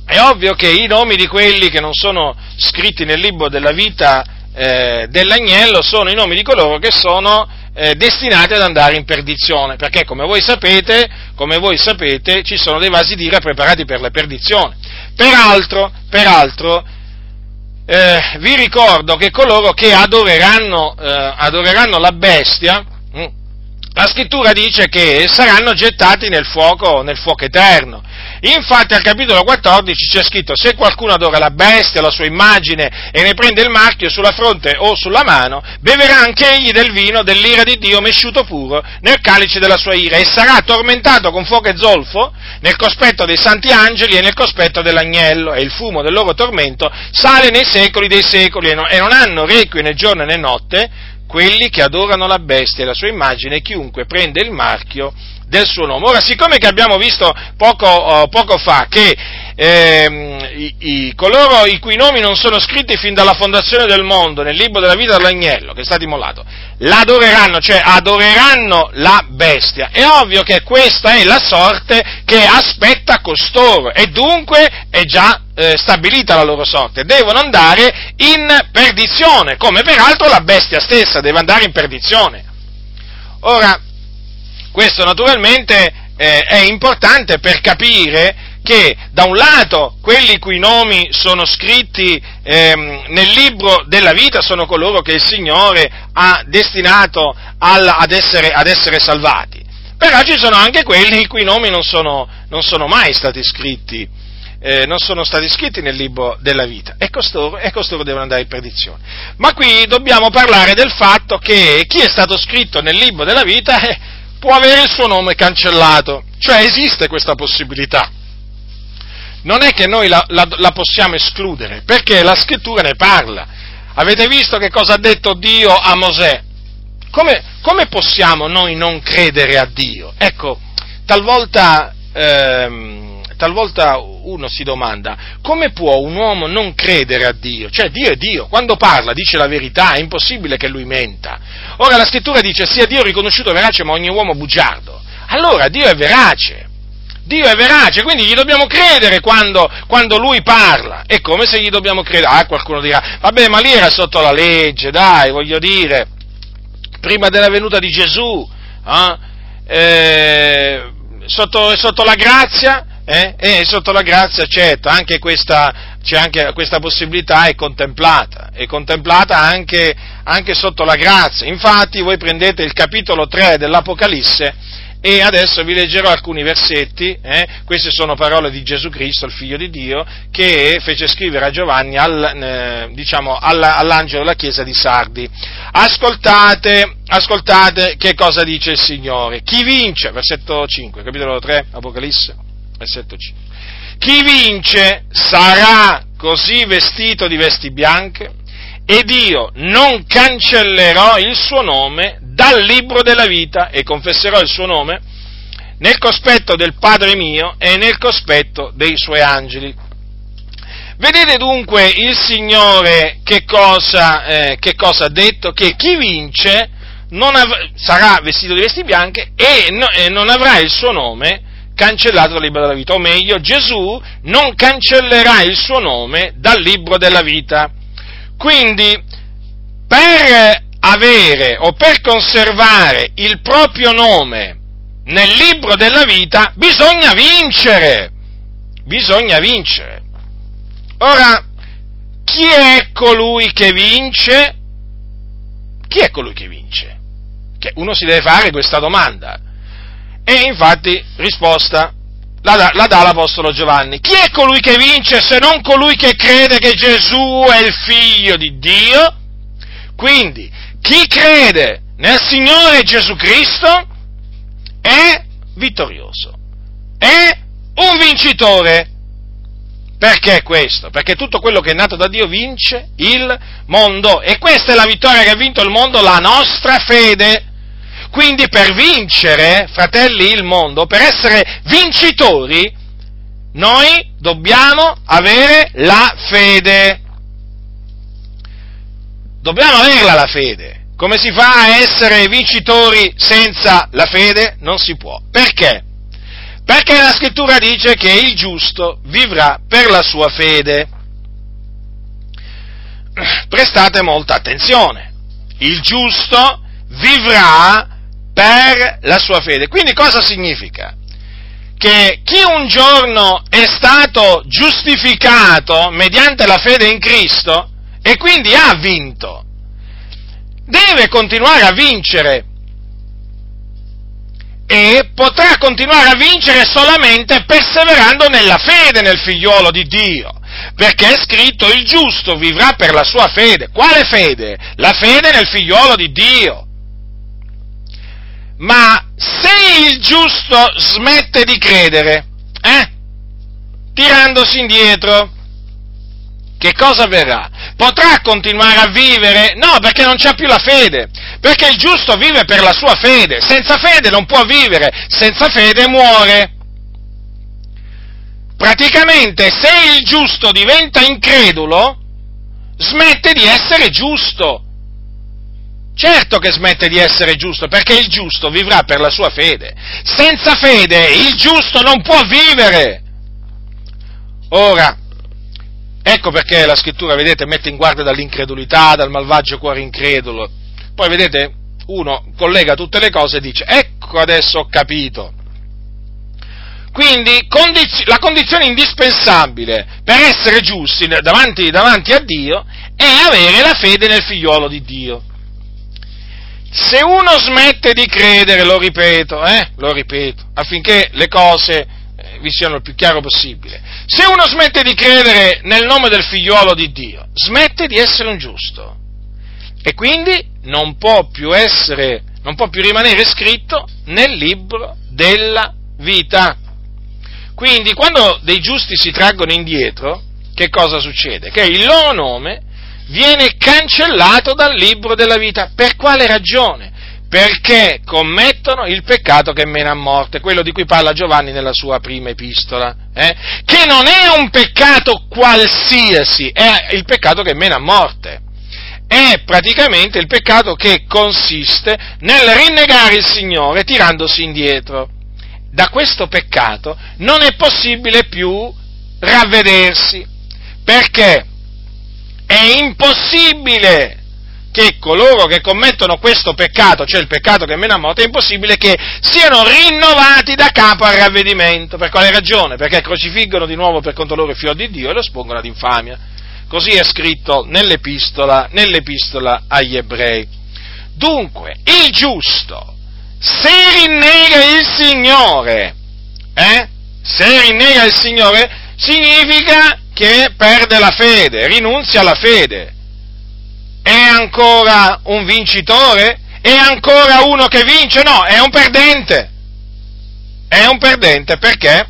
è ovvio che i nomi di quelli che non sono scritti nel libro della vita eh, dell'agnello sono i nomi di coloro che sono eh, destinati ad andare in perdizione, perché come voi, sapete, come voi sapete ci sono dei vasi d'ira preparati per la perdizione. Peraltro, peraltro eh, vi ricordo che coloro che adoreranno, eh, adoreranno la bestia, mh, hm, la scrittura dice che saranno gettati nel fuoco, nel fuoco eterno. Infatti al capitolo 14 c'è scritto se qualcuno adora la bestia, la sua immagine e ne prende il marchio sulla fronte o sulla mano, beverà anche egli del vino dell'ira di Dio mesciuto puro nel calice della sua ira e sarà tormentato con fuoco e zolfo nel cospetto dei santi angeli e nel cospetto dell'agnello e il fumo del loro tormento sale nei secoli dei secoli e non hanno requie né giorno né notte quelli che adorano la bestia e la sua immagine chiunque prende il marchio del suo nome. Ora, siccome che abbiamo visto poco, oh, poco fa che eh, i, i, coloro i cui nomi non sono scritti fin dalla fondazione del mondo nel libro della vita dell'agnello che è stato immolato, l'adoreranno, cioè adoreranno la bestia. È ovvio che questa è la sorte che aspetta costoro e dunque è già eh, stabilita la loro sorte, devono andare in perdizione, come peraltro la bestia stessa deve andare in perdizione. Ora, questo naturalmente eh, è importante per capire che da un lato quelli cui nomi sono scritti ehm, nel libro della vita sono coloro che il Signore ha destinato al, ad, essere, ad, essere, salvati, però ci sono anche quelli i cui nomi non sono, non sono mai stati scritti, eh, non sono stati scritti nel libro della vita e costoro, e costoro devono andare in perdizione. Ma qui dobbiamo parlare del fatto che chi è stato scritto nel libro della vita eh, può avere il suo nome cancellato, cioè esiste questa possibilità. Non è che noi la, la, la possiamo escludere, perché la scrittura ne parla. Avete visto che cosa ha detto Dio a Mosè? Come, come possiamo noi non credere a Dio? Ecco, talvolta, ehm, talvolta uno si domanda, come può un uomo non credere a Dio? Cioè Dio è Dio, quando parla dice la verità, è impossibile che lui menta. Ora la scrittura dice sia Dio riconosciuto verace ma ogni uomo bugiardo. Allora Dio è verace. Dio è verace, quindi gli dobbiamo credere quando, quando, lui parla. È come se gli dobbiamo credere. Ah, qualcuno dirà, vabbè, ma lì era sotto la legge, dai, voglio dire, prima della venuta di Gesù, eh, eh, sotto, sotto, la grazia, eh? E sotto la grazia, certo, anche questa, c'è anche questa possibilità è contemplata, è contemplata anche, anche sotto la grazia. Infatti voi prendete il capitolo 3 dell'Apocalisse e adesso vi leggerò alcuni versetti, eh? queste sono parole di Gesù Cristo, il Figlio di Dio, che fece scrivere a Giovanni al, eh, diciamo, all'angelo della chiesa di Sardi. Ascoltate, ascoltate che cosa dice il Signore. Chi vince, versetto 5, capitolo 3, Apocalisse versetto 5. Chi vince sarà così vestito di vesti bianche ed io non cancellerò il suo nome dal libro della vita e confesserò il suo nome nel cospetto del Padre mio e nel cospetto dei suoi angeli. Vedete dunque il Signore che cosa, eh, che cosa ha detto? Che chi vince av- sarà vestito di vesti bianche e, no- e non avrà il suo nome cancellato dal libro della vita, o meglio, Gesù non cancellerà il suo nome dal libro della vita. Quindi, per avere o per conservare il proprio nome nel libro della vita, bisogna vincere. Bisogna vincere. Ora, chi è colui che vince? Chi è colui che vince? Che uno si deve fare questa domanda. E infatti, risposta, la, la dà l'Apostolo Giovanni. Chi è colui che vince se non colui che crede che Gesù è il figlio di Dio? Quindi, chi crede nel Signore Gesù Cristo è vittorioso, è un vincitore. Perché questo? Perché tutto quello che è nato da Dio vince il mondo. E questa è la vittoria che ha vinto il mondo, la nostra fede. Quindi per vincere, fratelli, il mondo, per essere vincitori, noi dobbiamo avere la fede. Dobbiamo averla la fede. Come si fa a essere vincitori senza la fede? Non si può. Perché? Perché la scrittura dice che il giusto vivrà per la sua fede. prestate molta attenzione. Il giusto vivrà per la sua fede. Quindi cosa significa? Che chi un giorno è stato giustificato mediante la fede in Cristo e quindi ha vinto, deve continuare a vincere e potrà continuare a vincere solamente perseverando nella fede nel figliuolo di Dio, perché è scritto il giusto vivrà per la sua fede. Quale fede? La fede nel figliuolo di Dio. Ma se il giusto smette di credere, eh, tirandosi indietro, che cosa avverrà? Potrà continuare a vivere? No, perché non c'ha più la fede, perché il giusto vive per la sua fede, senza fede non può vivere, senza fede muore. Praticamente se il giusto diventa incredulo, smette di essere giusto. Certo che smette di essere giusto, perché il giusto vivrà per la sua fede. Senza fede il giusto non può vivere. Ora, ecco perché la scrittura, vedete, mette in guardia dall'incredulità, dal malvagio cuore incredulo. Poi, vedete, uno collega tutte le cose e dice, ecco adesso ho capito. Quindi condiz- la condizione indispensabile per essere giusti davanti, davanti a Dio è avere la fede nel figliuolo di Dio. Se uno smette di credere, lo ripeto, eh, lo ripeto, affinché le cose eh, vi siano il più chiaro possibile, se uno smette di credere nel nome del figliuolo di Dio, smette di essere un giusto e quindi non può più essere, non può più rimanere scritto nel libro della vita. Quindi quando dei giusti si traggono indietro, che cosa succede? Che il loro nome viene cancellato dal libro della vita. Per quale ragione? Perché commettono il peccato che mena a morte, quello di cui parla Giovanni nella sua prima epistola, eh? che non è un peccato qualsiasi, è il peccato che mena a morte. È praticamente il peccato che consiste nel rinnegare il Signore tirandosi indietro. Da questo peccato non è possibile più ravvedersi, perché è impossibile che coloro che commettono questo peccato, cioè il peccato che mena a morte, è impossibile che siano rinnovati da capo al ravvedimento. Per quale ragione? Perché crocifiggono di nuovo per conto loro il figlio di Dio e lo espongono ad infamia. Così è scritto nell'epistola, nell'epistola agli ebrei. Dunque, il giusto, se rinnega il Signore, eh? se rinnega il Signore, significa che perde la fede, rinunzia alla fede. È ancora un vincitore? È ancora uno che vince? No, è un perdente. È un perdente perché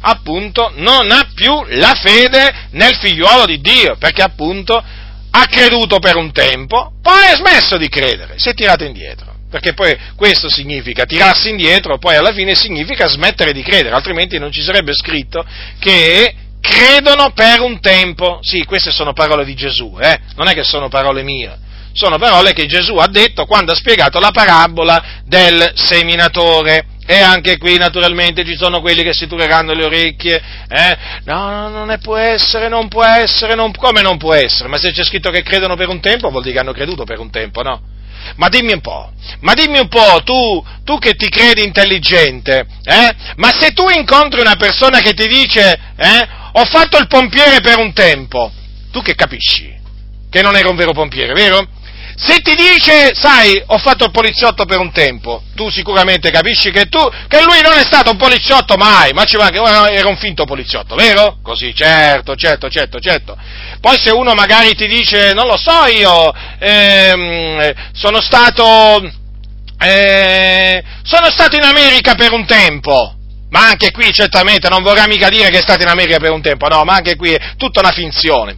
appunto non ha più la fede nel figliuolo di Dio, perché appunto ha creduto per un tempo, poi ha smesso di credere, si è tirato indietro. Perché poi questo significa tirarsi indietro, poi alla fine significa smettere di credere, altrimenti non ci sarebbe scritto che credono per un tempo. Sì, queste sono parole di Gesù, eh? non è che sono parole mie, sono parole che Gesù ha detto quando ha spiegato la parabola del seminatore. E anche qui naturalmente ci sono quelli che si tureranno le orecchie, eh? No, no, non è, può essere, non può essere, non, come non può essere? Ma se c'è scritto che credono per un tempo, vuol dire che hanno creduto per un tempo, no? Ma dimmi un po', ma dimmi un po', tu, tu che ti credi intelligente, eh? Ma se tu incontri una persona che ti dice, eh? Ho fatto il pompiere per un tempo, tu che capisci? Che non era un vero pompiere, vero? Se ti dice, sai, ho fatto il poliziotto per un tempo, tu sicuramente capisci che, tu, che lui non è stato un poliziotto mai, ma ci va che era un finto poliziotto, vero? Così, certo, certo, certo, certo. Poi se uno magari ti dice, non lo so io, ehm, sono stato, eh, sono stato in America per un tempo, ma anche qui certamente non vorrà mica dire che è stato in America per un tempo, no, ma anche qui è tutta una finzione.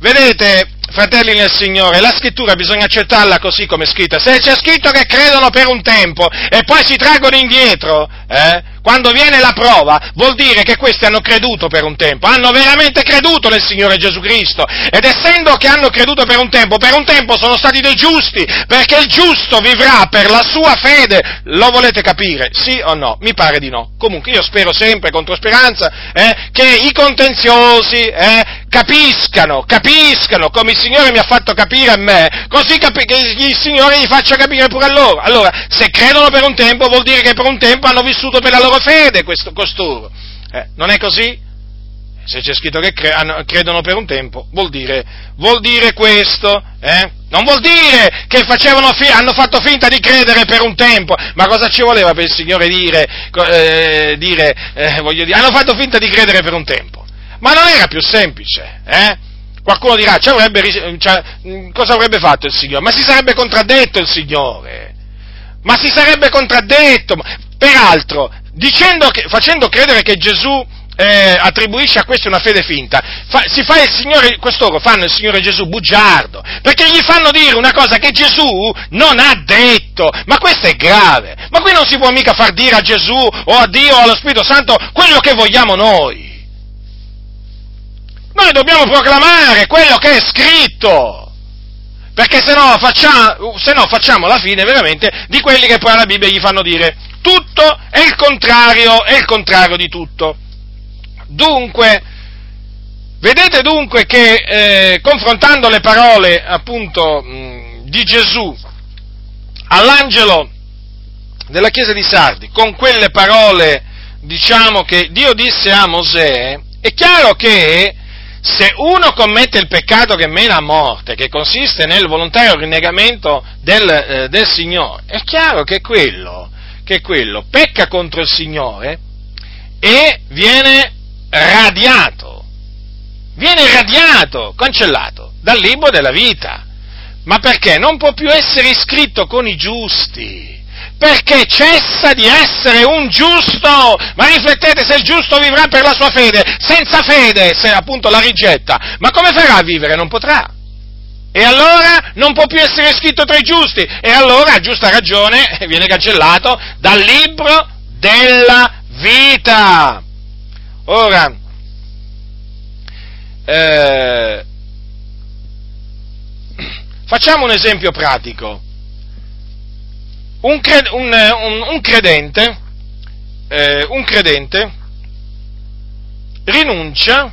Vedete, fratelli nel Signore, la scrittura bisogna accettarla così come è scritta. Se c'è scritto che credono per un tempo e poi si traggono indietro, eh, quando viene la prova, vuol dire che questi hanno creduto per un tempo, hanno veramente creduto nel Signore Gesù Cristo. Ed essendo che hanno creduto per un tempo, per un tempo sono stati dei giusti, perché il giusto vivrà per la sua fede. Lo volete capire? Sì o no? Mi pare di no. Comunque io spero sempre, contro speranza, eh, che i contenziosi, eh, capiscano, capiscano come il Signore mi ha fatto capire a me, così capi- che il Signore gli faccia capire pure a loro. Allora, se credono per un tempo vuol dire che per un tempo hanno vissuto per la loro fede questo, costoro. Eh, non è così? Se c'è scritto che cre- credono per un tempo, vuol dire, vuol dire questo, eh? Non vuol dire che fi- hanno fatto finta di credere per un tempo, ma cosa ci voleva per il Signore dire, eh, dire, eh, voglio dire, hanno fatto finta di credere per un tempo. Ma non era più semplice, eh? Qualcuno dirà, avrebbe, cioè, cosa avrebbe fatto il Signore? Ma si sarebbe contraddetto il Signore, ma si sarebbe contraddetto, peraltro, che, facendo credere che Gesù eh, attribuisce a questo una fede finta, fa, si fa il Signore, costoro fanno il Signore Gesù bugiardo, perché gli fanno dire una cosa che Gesù non ha detto, ma questo è grave, ma qui non si può mica far dire a Gesù o a Dio o allo Spirito Santo quello che vogliamo noi. Noi dobbiamo proclamare quello che è scritto, perché se no facciamo, facciamo la fine veramente di quelli che poi alla Bibbia gli fanno dire tutto è il contrario, è il contrario di tutto. Dunque, vedete dunque che eh, confrontando le parole appunto mh, di Gesù all'angelo della chiesa di Sardi con quelle parole diciamo che Dio disse a Mosè, è chiaro che se uno commette il peccato che mena a morte, che consiste nel volontario rinnegamento del, eh, del Signore, è chiaro che quello, che quello pecca contro il Signore e viene radiato, viene radiato, cancellato dal libro della vita. Ma perché? Non può più essere iscritto con i giusti. Perché cessa di essere un giusto. Ma riflettete se il giusto vivrà per la sua fede. Senza fede, se appunto la rigetta. Ma come farà a vivere? Non potrà. E allora non può più essere iscritto tra i giusti. E allora, a giusta ragione, viene cancellato dal libro della vita. Ora, eh, facciamo un esempio pratico. Un, cred, un, un, un credente, eh, un credente rinuncia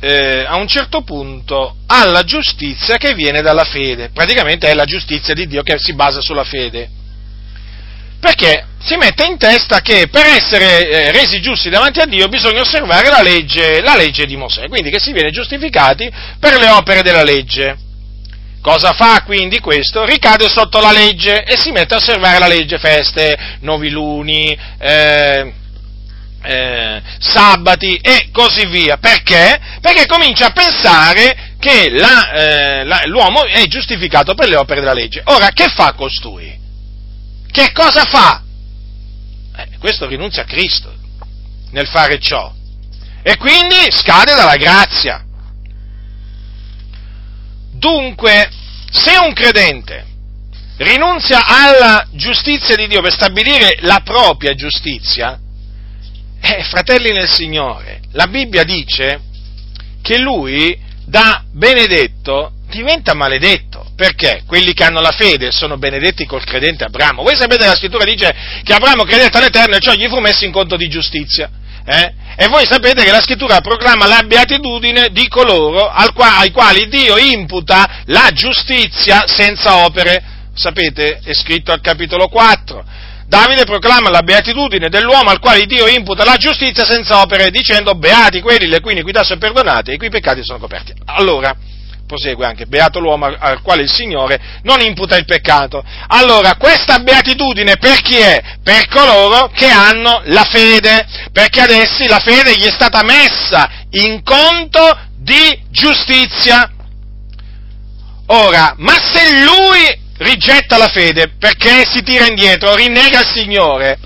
eh, a un certo punto alla giustizia che viene dalla fede, praticamente è la giustizia di Dio che si basa sulla fede perché si mette in testa che per essere eh, resi giusti davanti a Dio bisogna osservare la legge, la legge di Mosè, quindi che si viene giustificati per le opere della legge. Cosa fa quindi questo? Ricade sotto la legge e si mette a osservare la legge, feste, noviluni, eh, eh, sabati e così via. Perché? Perché comincia a pensare che la, eh, la, l'uomo è giustificato per le opere della legge. Ora, che fa costui? che cosa fa? Eh, questo rinunzia a Cristo nel fare ciò e quindi scade dalla grazia. Dunque, se un credente rinunzia alla giustizia di Dio per stabilire la propria giustizia, eh, fratelli nel Signore, la Bibbia dice che lui da benedetto diventa maledetto. Perché? Quelli che hanno la fede sono benedetti col credente Abramo. Voi sapete che la scrittura dice che Abramo credette all'Eterno e ciò gli fu messo in conto di giustizia. Eh? E voi sapete che la scrittura proclama la beatitudine di coloro ai quali Dio imputa la giustizia senza opere. Sapete? È scritto al capitolo 4. Davide proclama la beatitudine dell'uomo al quale Dio imputa la giustizia senza opere, dicendo beati quelli le cui iniquità sono perdonate e i cui peccati sono coperti. Allora, prosegue anche, beato l'uomo al quale il Signore non imputa il peccato. Allora, questa beatitudine per chi è? Per coloro che hanno la fede, perché ad essi la fede gli è stata messa in conto di giustizia. Ora, ma se lui rigetta la fede perché si tira indietro, rinnega il Signore,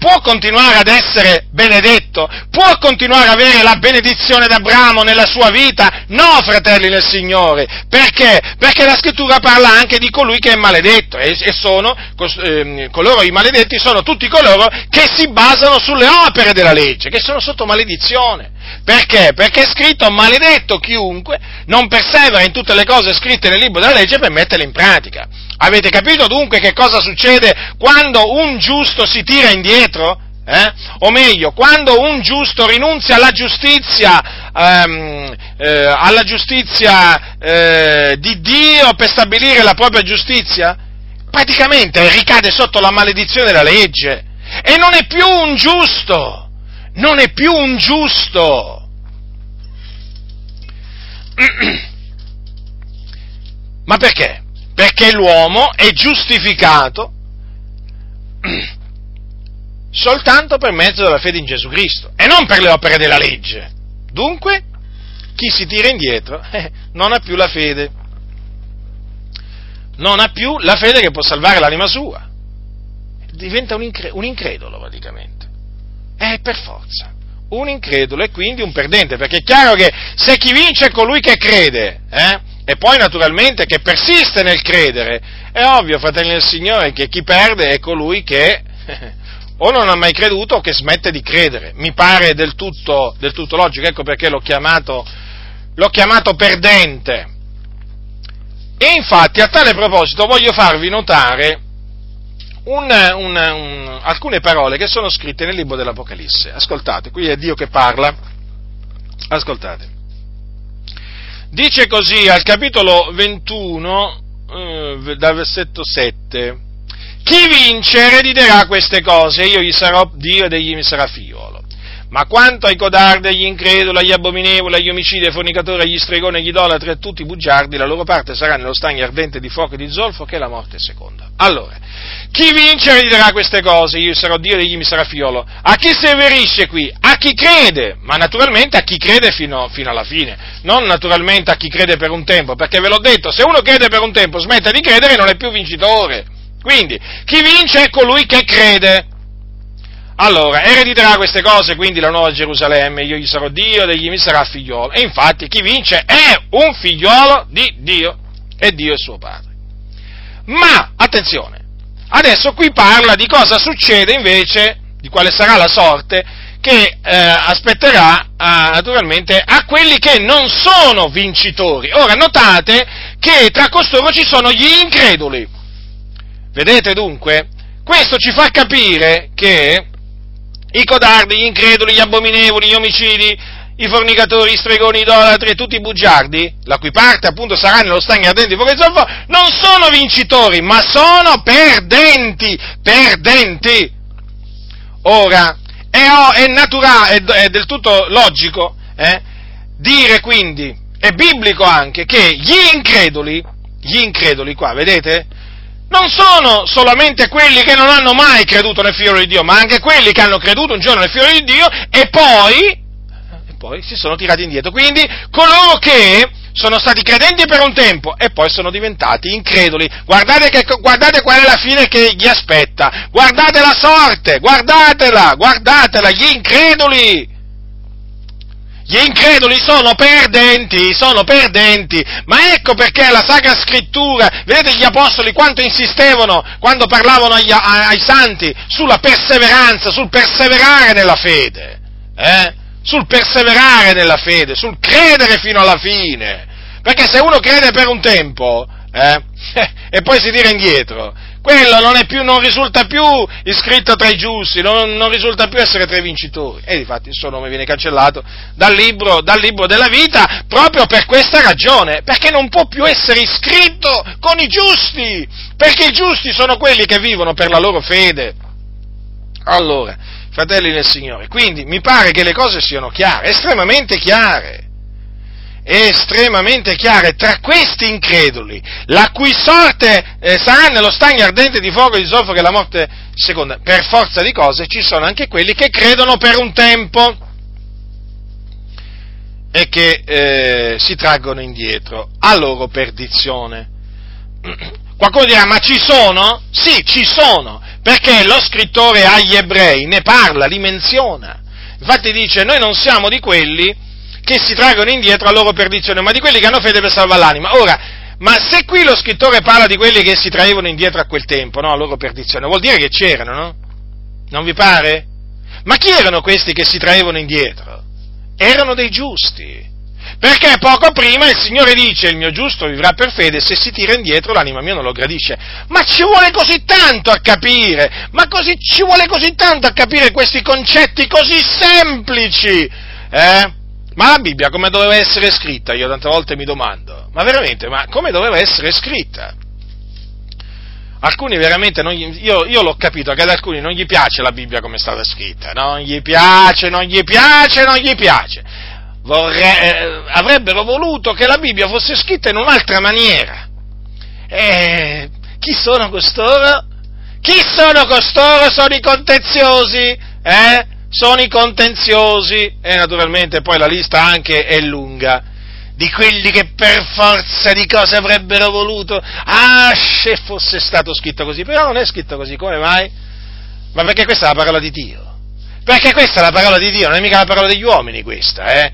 può continuare ad essere benedetto? Può continuare ad avere la benedizione d'Abramo nella sua vita? No, fratelli del Signore. Perché? Perché la scrittura parla anche di colui che è maledetto e, sono, eh, coloro i maledetti sono tutti coloro che si basano sulle opere della legge, che sono sotto maledizione. Perché? Perché è scritto maledetto chiunque non persevera in tutte le cose scritte nel libro della legge per metterle in pratica. Avete capito dunque che cosa succede quando un giusto si tira indietro? Eh? O meglio, quando un giusto rinunzia alla giustizia ehm, eh, alla giustizia eh, di Dio per stabilire la propria giustizia? Praticamente ricade sotto la maledizione della legge e non è più un giusto, non è più un giusto. Ma perché? Perché l'uomo è giustificato soltanto per mezzo della fede in Gesù Cristo e non per le opere della legge. Dunque, chi si tira indietro eh, non ha più la fede. Non ha più la fede che può salvare l'anima sua. Diventa un, incre- un incredulo praticamente. È per forza. Un incredulo e quindi un perdente, perché è chiaro che se chi vince è colui che crede, eh, e poi naturalmente che persiste nel credere, è ovvio, fratelli del Signore, che chi perde è colui che o non ha mai creduto o che smette di credere. Mi pare del tutto, del tutto logico, ecco perché l'ho chiamato, l'ho chiamato perdente. E infatti a tale proposito voglio farvi notare un, un, un, alcune parole che sono scritte nel libro dell'Apocalisse. Ascoltate, qui è Dio che parla. Ascoltate. Dice così al capitolo 21, eh, dal versetto 7, chi vince erediterà queste cose, io gli sarò Dio ed egli mi sarà figliolo. Ma quanto ai codardi, agli increduli, agli abominevoli, agli omicidi, ai fornicatori, agli stregoni, agli idolatri e a tutti i bugiardi, la loro parte sarà nello stagno ardente di fuoco e di zolfo che è la morte seconda. Allora, chi vince erediterà queste cose, io sarò Dio ed egli mi sarà figliolo. A chi severisce qui? A chi crede, ma naturalmente a chi crede fino, fino, alla fine, non naturalmente a chi crede per un tempo, perché ve l'ho detto, se uno crede per un tempo, smette di credere non è più vincitore. Quindi, chi vince è colui che crede. Allora, erediterà queste cose, quindi la nuova Gerusalemme, io gli sarò Dio ed egli mi sarà figliolo. E infatti chi vince è un figliolo di Dio e Dio è suo padre. Ma, attenzione, adesso qui parla di cosa succede invece, di quale sarà la sorte che eh, aspetterà a, naturalmente a quelli che non sono vincitori. Ora, notate che tra costoro ci sono gli increduli. Vedete dunque? Questo ci fa capire che i codardi, gli increduli, gli abominevoli, gli omicidi, i fornicatori, i stregoni, i idolatri e tutti i bugiardi, la cui parte appunto sarà nello stagno ardente di fuoco e zolfo, non sono vincitori, ma sono perdenti, perdenti. Ora, è, è naturale, è, del tutto logico eh, dire quindi, è biblico anche, che gli increduli, gli increduli qua, vedete? Non sono solamente quelli che non hanno mai creduto nel figlio di Dio, ma anche quelli che hanno creduto un giorno nel figlio di Dio e poi, e poi si sono tirati indietro. Quindi coloro che sono stati credenti per un tempo e poi sono diventati increduli. Guardate, che, guardate qual è la fine che gli aspetta. Guardate la sorte, guardatela, guardatela, gli increduli. Gli increduli sono perdenti, sono perdenti, ma ecco perché la Sacra Scrittura, vedete gli Apostoli quanto insistevano quando parlavano agli, ai santi sulla perseveranza, sul perseverare nella fede, eh? sul perseverare nella fede, sul credere fino alla fine, perché se uno crede per un tempo eh? e poi si tira indietro, quello non, più, non, risulta più iscritto tra i giusti, non, non, risulta più essere tra i vincitori. E infatti il suo nome viene cancellato dal libro, dal libro della vita proprio per questa ragione, perché non può più essere iscritto con i giusti, perché i giusti sono quelli che vivono per la loro fede. Allora, fratelli del Signore, quindi mi pare che le cose siano chiare, estremamente chiare estremamente chiare tra questi increduli, la cui sorte eh, sarà nello stagno ardente di fuoco di zolfo che è la morte seconda. Per forza di cose ci sono anche quelli che credono per un tempo e che eh, si traggono indietro a loro perdizione. Qualcuno dirà, ma ci sono? Sì, ci sono, perché lo scrittore agli ebrei ne parla, li menziona. Infatti dice, noi non siamo di quelli che si traggono indietro a loro perdizione, ma di quelli che hanno fede per salvare l'anima. Ora, ma se qui lo scrittore parla di quelli che si traevano indietro a quel tempo, no, a loro perdizione, vuol dire che c'erano, no? Non vi pare? Ma chi erano questi che si traevano indietro? Erano dei giusti. Perché poco prima il Signore dice il mio giusto vivrà per fede, se si tira indietro l'anima mia non lo gradisce. Ma ci vuole così tanto a capire, ma così, ci vuole così tanto a capire questi concetti così semplici, eh? Ma la Bibbia come doveva essere scritta? Io tante volte mi domando, ma veramente, ma come doveva essere scritta? Alcuni veramente, gli, io, io, l'ho capito che ad alcuni non gli piace la Bibbia come è stata scritta, non gli piace, non gli piace, non gli piace. Vorre, eh, avrebbero voluto che la Bibbia fosse scritta in un'altra maniera. E chi sono costoro? Chi sono costoro? Sono i contenziosi, eh? Sono i contenziosi e naturalmente poi la lista anche è lunga di quelli che per forza di cose avrebbero voluto, ah, se fosse stato scritto così, però non è scritto così, come mai? Ma perché questa è la parola di Dio? Perché questa è la parola di Dio, non è mica la parola degli uomini questa, eh?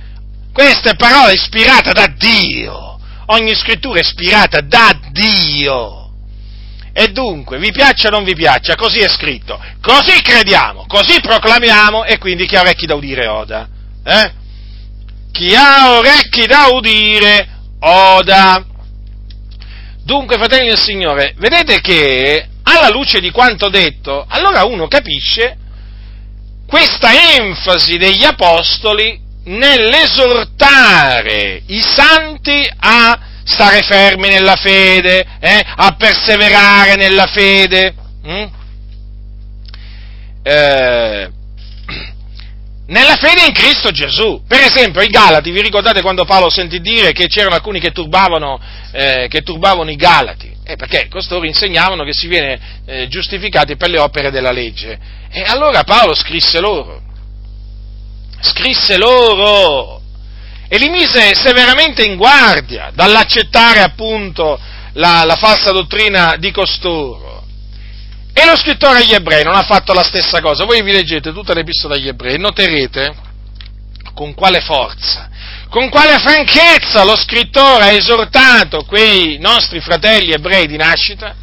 Questa è parola ispirata da Dio, ogni scrittura è ispirata da Dio. E dunque, vi piaccia o non vi piaccia, così è scritto, così crediamo, così proclamiamo e quindi chi ha orecchi da udire oda. Eh? chi ha orecchi da udire, oda. Dunque, fratelli del Signore, vedete che alla luce di quanto detto, allora uno capisce questa enfasi degli apostoli nell'esortare i santi a stare fermi nella fede, eh, a perseverare nella fede. Mm? Eh, nella fede in Cristo Gesù. Per esempio, i Galati, vi ricordate quando Paolo sentì dire che c'erano alcuni che turbavano, eh, che turbavano i Galati? Eh, perché costoro insegnavano che si viene eh, giustificati per le opere della legge. E allora Paolo scrisse loro, scrisse loro e li mise severamente in guardia dall'accettare appunto la, la falsa dottrina di costoro. E lo scrittore agli ebrei non ha fatto la stessa cosa. Voi vi leggete tutta l'epistola agli ebrei e noterete con quale forza, con quale franchezza lo scrittore ha esortato quei nostri fratelli ebrei di nascita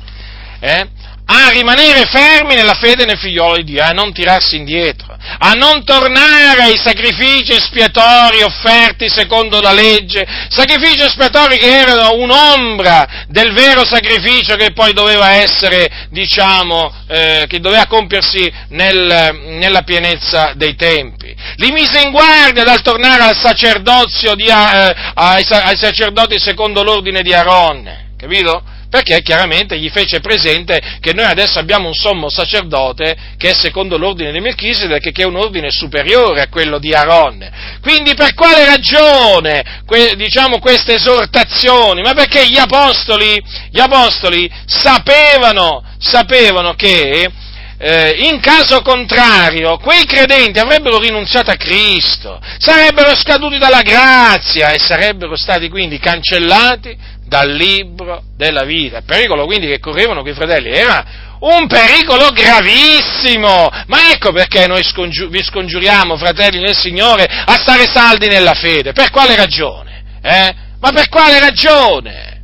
eh, a rimanere fermi nella fede nel figliolo di Dio, a non tirarsi indietro, a non tornare ai sacrifici espiatori offerti secondo la legge, sacrifici espiatori che erano un'ombra del vero sacrificio che poi doveva essere, diciamo, eh, che doveva compiersi nel, nella pienezza dei tempi. Li mise in guardia dal tornare al sacerdozio di, eh, ai, ai sacerdoti secondo l'ordine di Aaron, capito? Perché chiaramente gli fece presente che noi adesso abbiamo un sommo sacerdote che è secondo l'ordine di Melchisedec, che è un ordine superiore a quello di Aaron. Quindi per quale ragione, que, diciamo, queste esortazioni? Ma perché gli apostoli, gli apostoli sapevano, sapevano che eh, in caso contrario, quei credenti avrebbero rinunciato a Cristo, sarebbero scaduti dalla grazia e sarebbero stati quindi cancellati dal libro della vita. Il pericolo quindi che correvano quei fratelli era un pericolo gravissimo. Ma ecco perché noi scongiu- vi scongiuriamo, fratelli nel Signore, a stare saldi nella fede. Per quale ragione? Eh? Ma per quale ragione?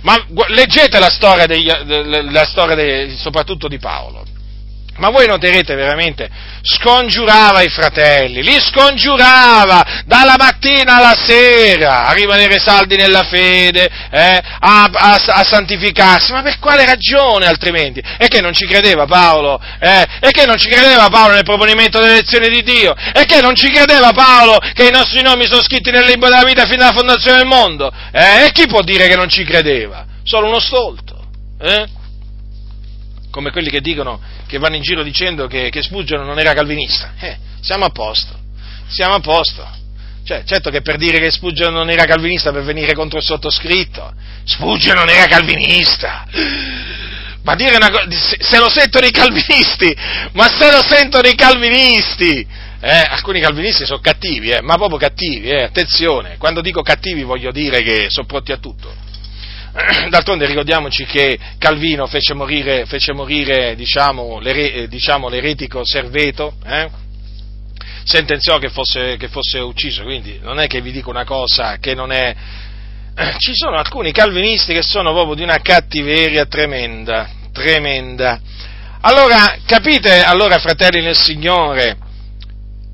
Ma leggete la storia, degli, la storia dei, soprattutto di Paolo. Ma voi noterete veramente, scongiurava i fratelli, li scongiurava dalla mattina alla sera a rimanere saldi nella fede, eh, a, a, a, santificarsi, ma per quale ragione altrimenti? E che non ci credeva Paolo? Eh? E che non ci credeva Paolo nel proponimento delle lezioni di Dio? E che non ci credeva Paolo che i nostri nomi sono scritti nel libro della vita fino alla fondazione del mondo? Eh? E chi può dire che non ci credeva? Solo uno stolto. Eh? Come quelli che dicono, che vanno in giro dicendo che, che Spurgeon non era calvinista. Eh, siamo a posto, siamo a posto. Cioè, certo che per dire che Spurgeon non era calvinista per venire contro il sottoscritto, Spurgeon non era calvinista. Ma dire una cosa, se, lo sentono i calvinisti, ma se lo sentono i calvinisti, eh, alcuni calvinisti sono cattivi, eh, ma proprio cattivi, eh, attenzione, quando dico cattivi voglio dire che sono pronti a tutto. D'altronde ricordiamoci che Calvino fece morire, fece morire diciamo, l'ere, eh, diciamo, l'eretico Serveto, eh? sentenziò che fosse, che fosse, ucciso, quindi non è che vi dico una cosa che non è... Ci sono alcuni calvinisti che sono proprio di una cattiveria tremenda, tremenda. Allora, capite, allora fratelli nel Signore,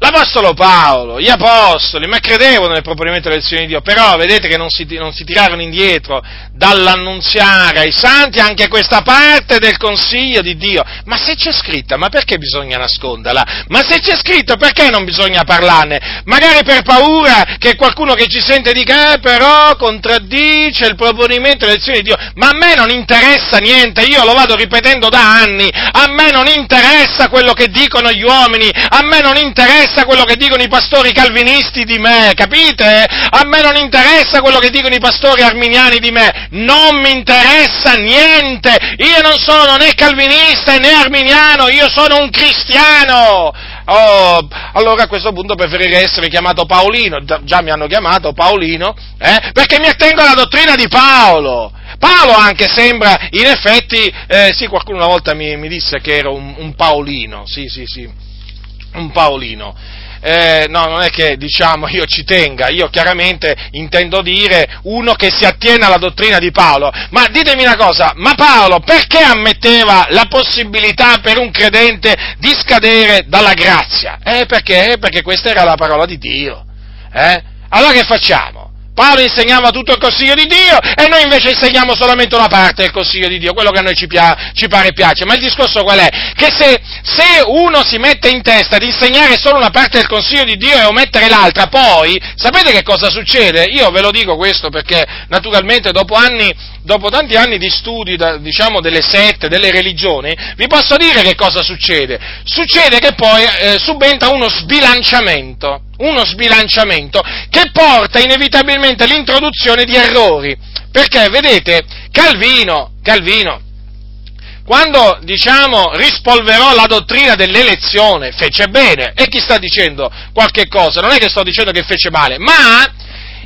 L'Apostolo Paolo, gli Apostoli, ma credevano nel proponimento dell'elezione di Dio, però vedete che non si, non si tirarono indietro dall'annunziare ai santi anche questa parte del consiglio di Dio. Ma se c'è scritta, ma perché bisogna nasconderla? Ma se c'è scritto, perché non bisogna parlarne? Magari per paura che qualcuno che ci sente dica, eh, però contraddice il proponimento dell'elezione di Dio. Ma a me non interessa niente, io lo vado ripetendo da anni, a me non interessa quello che dicono gli uomini, a me non interessa interessa quello che dicono i pastori calvinisti di me, capite? A me non interessa quello che dicono i pastori arminiani di me, non mi interessa niente, io non sono né calvinista né arminiano, io sono un cristiano. Oh, allora a questo punto preferirei essere chiamato Paolino, già mi hanno chiamato Paolino, eh, perché mi attengo alla dottrina di Paolo. Paolo anche sembra, in effetti, eh, sì, qualcuno una volta mi, mi disse che ero un, un Paolino, sì, sì, sì, un Paolino. Eh, no, non è che diciamo io ci tenga, io chiaramente intendo dire uno che si attiene alla dottrina di Paolo. Ma ditemi una cosa, ma Paolo perché ammetteva la possibilità per un credente di scadere dalla grazia? Eh perché? Perché questa era la parola di Dio. Eh? Allora che facciamo? Paolo insegnava tutto il consiglio di Dio e noi invece insegniamo solamente una parte del consiglio di Dio, quello che a noi ci, pia- ci pare e piace. Ma il discorso qual è? Che se, se, uno si mette in testa di insegnare solo una parte del consiglio di Dio e omettere l'altra, poi sapete che cosa succede? Io ve lo dico questo perché naturalmente dopo anni, dopo tanti anni di studi, da, diciamo, delle sette, delle religioni, vi posso dire che cosa succede. Succede che poi eh, subentra uno sbilanciamento uno sbilanciamento che porta inevitabilmente all'introduzione di errori. Perché, vedete, Calvino, Calvino, quando, diciamo, rispolverò la dottrina dell'elezione, fece bene. E chi sta dicendo qualche cosa? Non è che sto dicendo che fece male, ma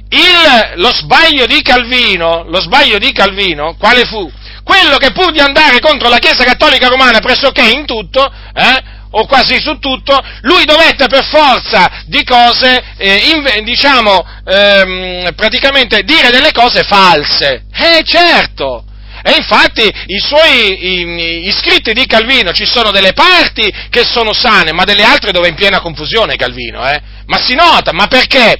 il, lo sbaglio di Calvino, lo sbaglio di Calvino, quale fu? Quello che pur di andare contro la Chiesa Cattolica Romana pressoché in tutto, eh, o quasi su tutto, lui dovette per forza di cose, eh, in, diciamo, ehm, praticamente dire delle cose false. Eh certo! E infatti i suoi i, scritti di Calvino ci sono delle parti che sono sane, ma delle altre dove è in piena confusione Calvino, eh? Ma si nota, ma perché?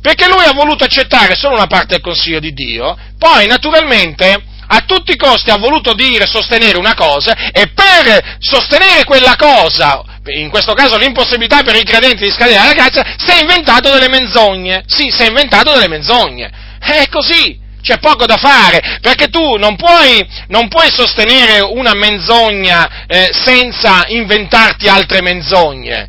Perché lui ha voluto accettare solo una parte del consiglio di Dio, poi naturalmente a tutti i costi ha voluto dire, sostenere una cosa e per sostenere quella cosa, in questo caso l'impossibilità per i credenti di scadere alla grazia, si è inventato delle menzogne. Sì, si è inventato delle menzogne. È così. C'è poco da fare, perché tu non puoi, non puoi sostenere una menzogna eh, senza inventarti altre menzogne.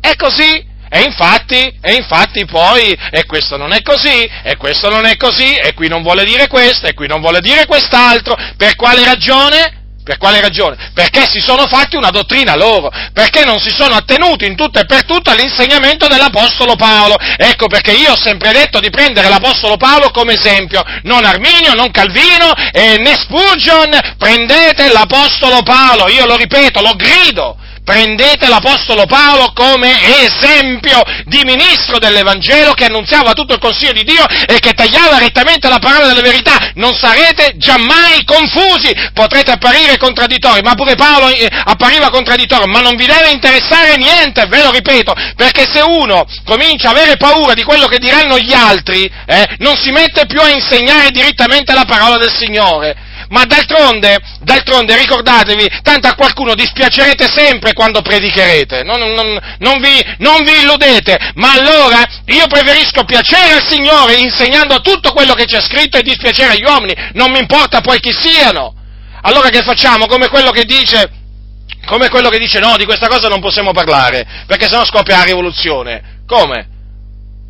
È così, e infatti, e infatti poi, e questo non è così, e questo non è così, e qui non vuole dire questo, e qui non vuole dire quest'altro, per quale ragione? Per quale ragione? Perché si sono fatti una dottrina loro, perché non si sono attenuti in tutto e per tutto all'insegnamento dell'Apostolo Paolo. Ecco perché io ho sempre detto di prendere l'Apostolo Paolo come esempio, non Arminio, non Calvino eh, né Spurgeon, prendete l'Apostolo Paolo, io lo ripeto, lo grido, prendete l'Apostolo Paolo come esempio di ministro dell'Evangelo che annunziava tutto il consiglio di Dio e che tagliava rettamente la parola della verità. Non sarete giammai confusi, potrete apparire contraddittori, ma pure Paolo eh, appariva contraddittorio, ma non vi deve interessare niente, ve lo ripeto, perché se uno comincia a avere paura di quello che diranno gli altri, eh, non si mette più a insegnare direttamente la parola del Signore ma d'altronde, d'altronde ricordatevi, tanto a qualcuno dispiacerete sempre quando predicherete, non, non, non, vi, non vi illudete, ma allora io preferisco piacere al Signore insegnando tutto quello che c'è scritto e dispiacere agli uomini, non mi importa poi chi siano. Allora che facciamo? Come quello che dice, come quello che dice no, di questa cosa non possiamo parlare, perché sennò scoppia la rivoluzione. Come?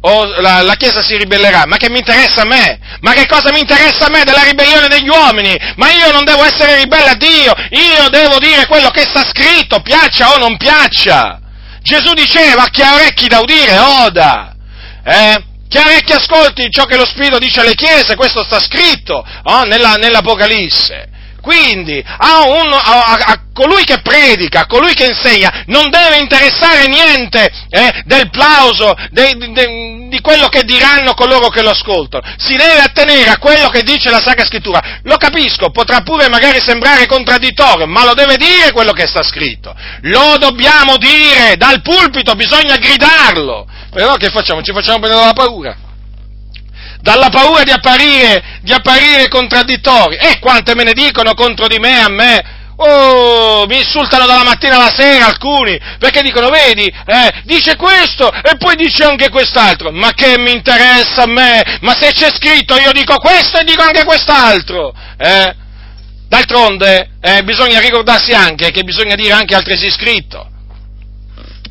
O la, la, Chiesa si ribellerà, ma che mi interessa a me? Ma che cosa mi interessa a me della ribellione degli uomini? Ma io non devo essere ribelle a Dio, io devo dire quello che sta scritto, piaccia o non piaccia. Gesù diceva, chi ha orecchi da udire, oda. Eh? Chi ha orecchi ascolti ciò che lo Spirito dice alle chiese, questo sta scritto oh, nella, nell'Apocalisse. Quindi a, uno, a, a, colui che predica, a colui che insegna, non deve interessare niente eh, del plauso, de, de, di quello che diranno coloro che lo ascoltano. Si deve attenere a quello che dice la Sacra Scrittura. Lo capisco, potrà pure magari sembrare contraddittorio, ma lo deve dire quello che sta scritto. Lo dobbiamo dire, dal pulpito bisogna gridarlo. Però che facciamo? Ci facciamo prendere dalla paura? Dalla paura di apparire, di apparire contraddittori. E quante me ne dicono contro di me, a me? Oh, mi insultano dalla mattina alla sera alcuni, perché dicono, vedi, eh, dice questo e poi dice anche quest'altro. Ma che mi interessa a me? Ma se c'è scritto io dico questo e dico anche quest'altro. Eh? D'altronde eh, bisogna ricordarsi anche che bisogna dire anche altresì scritto.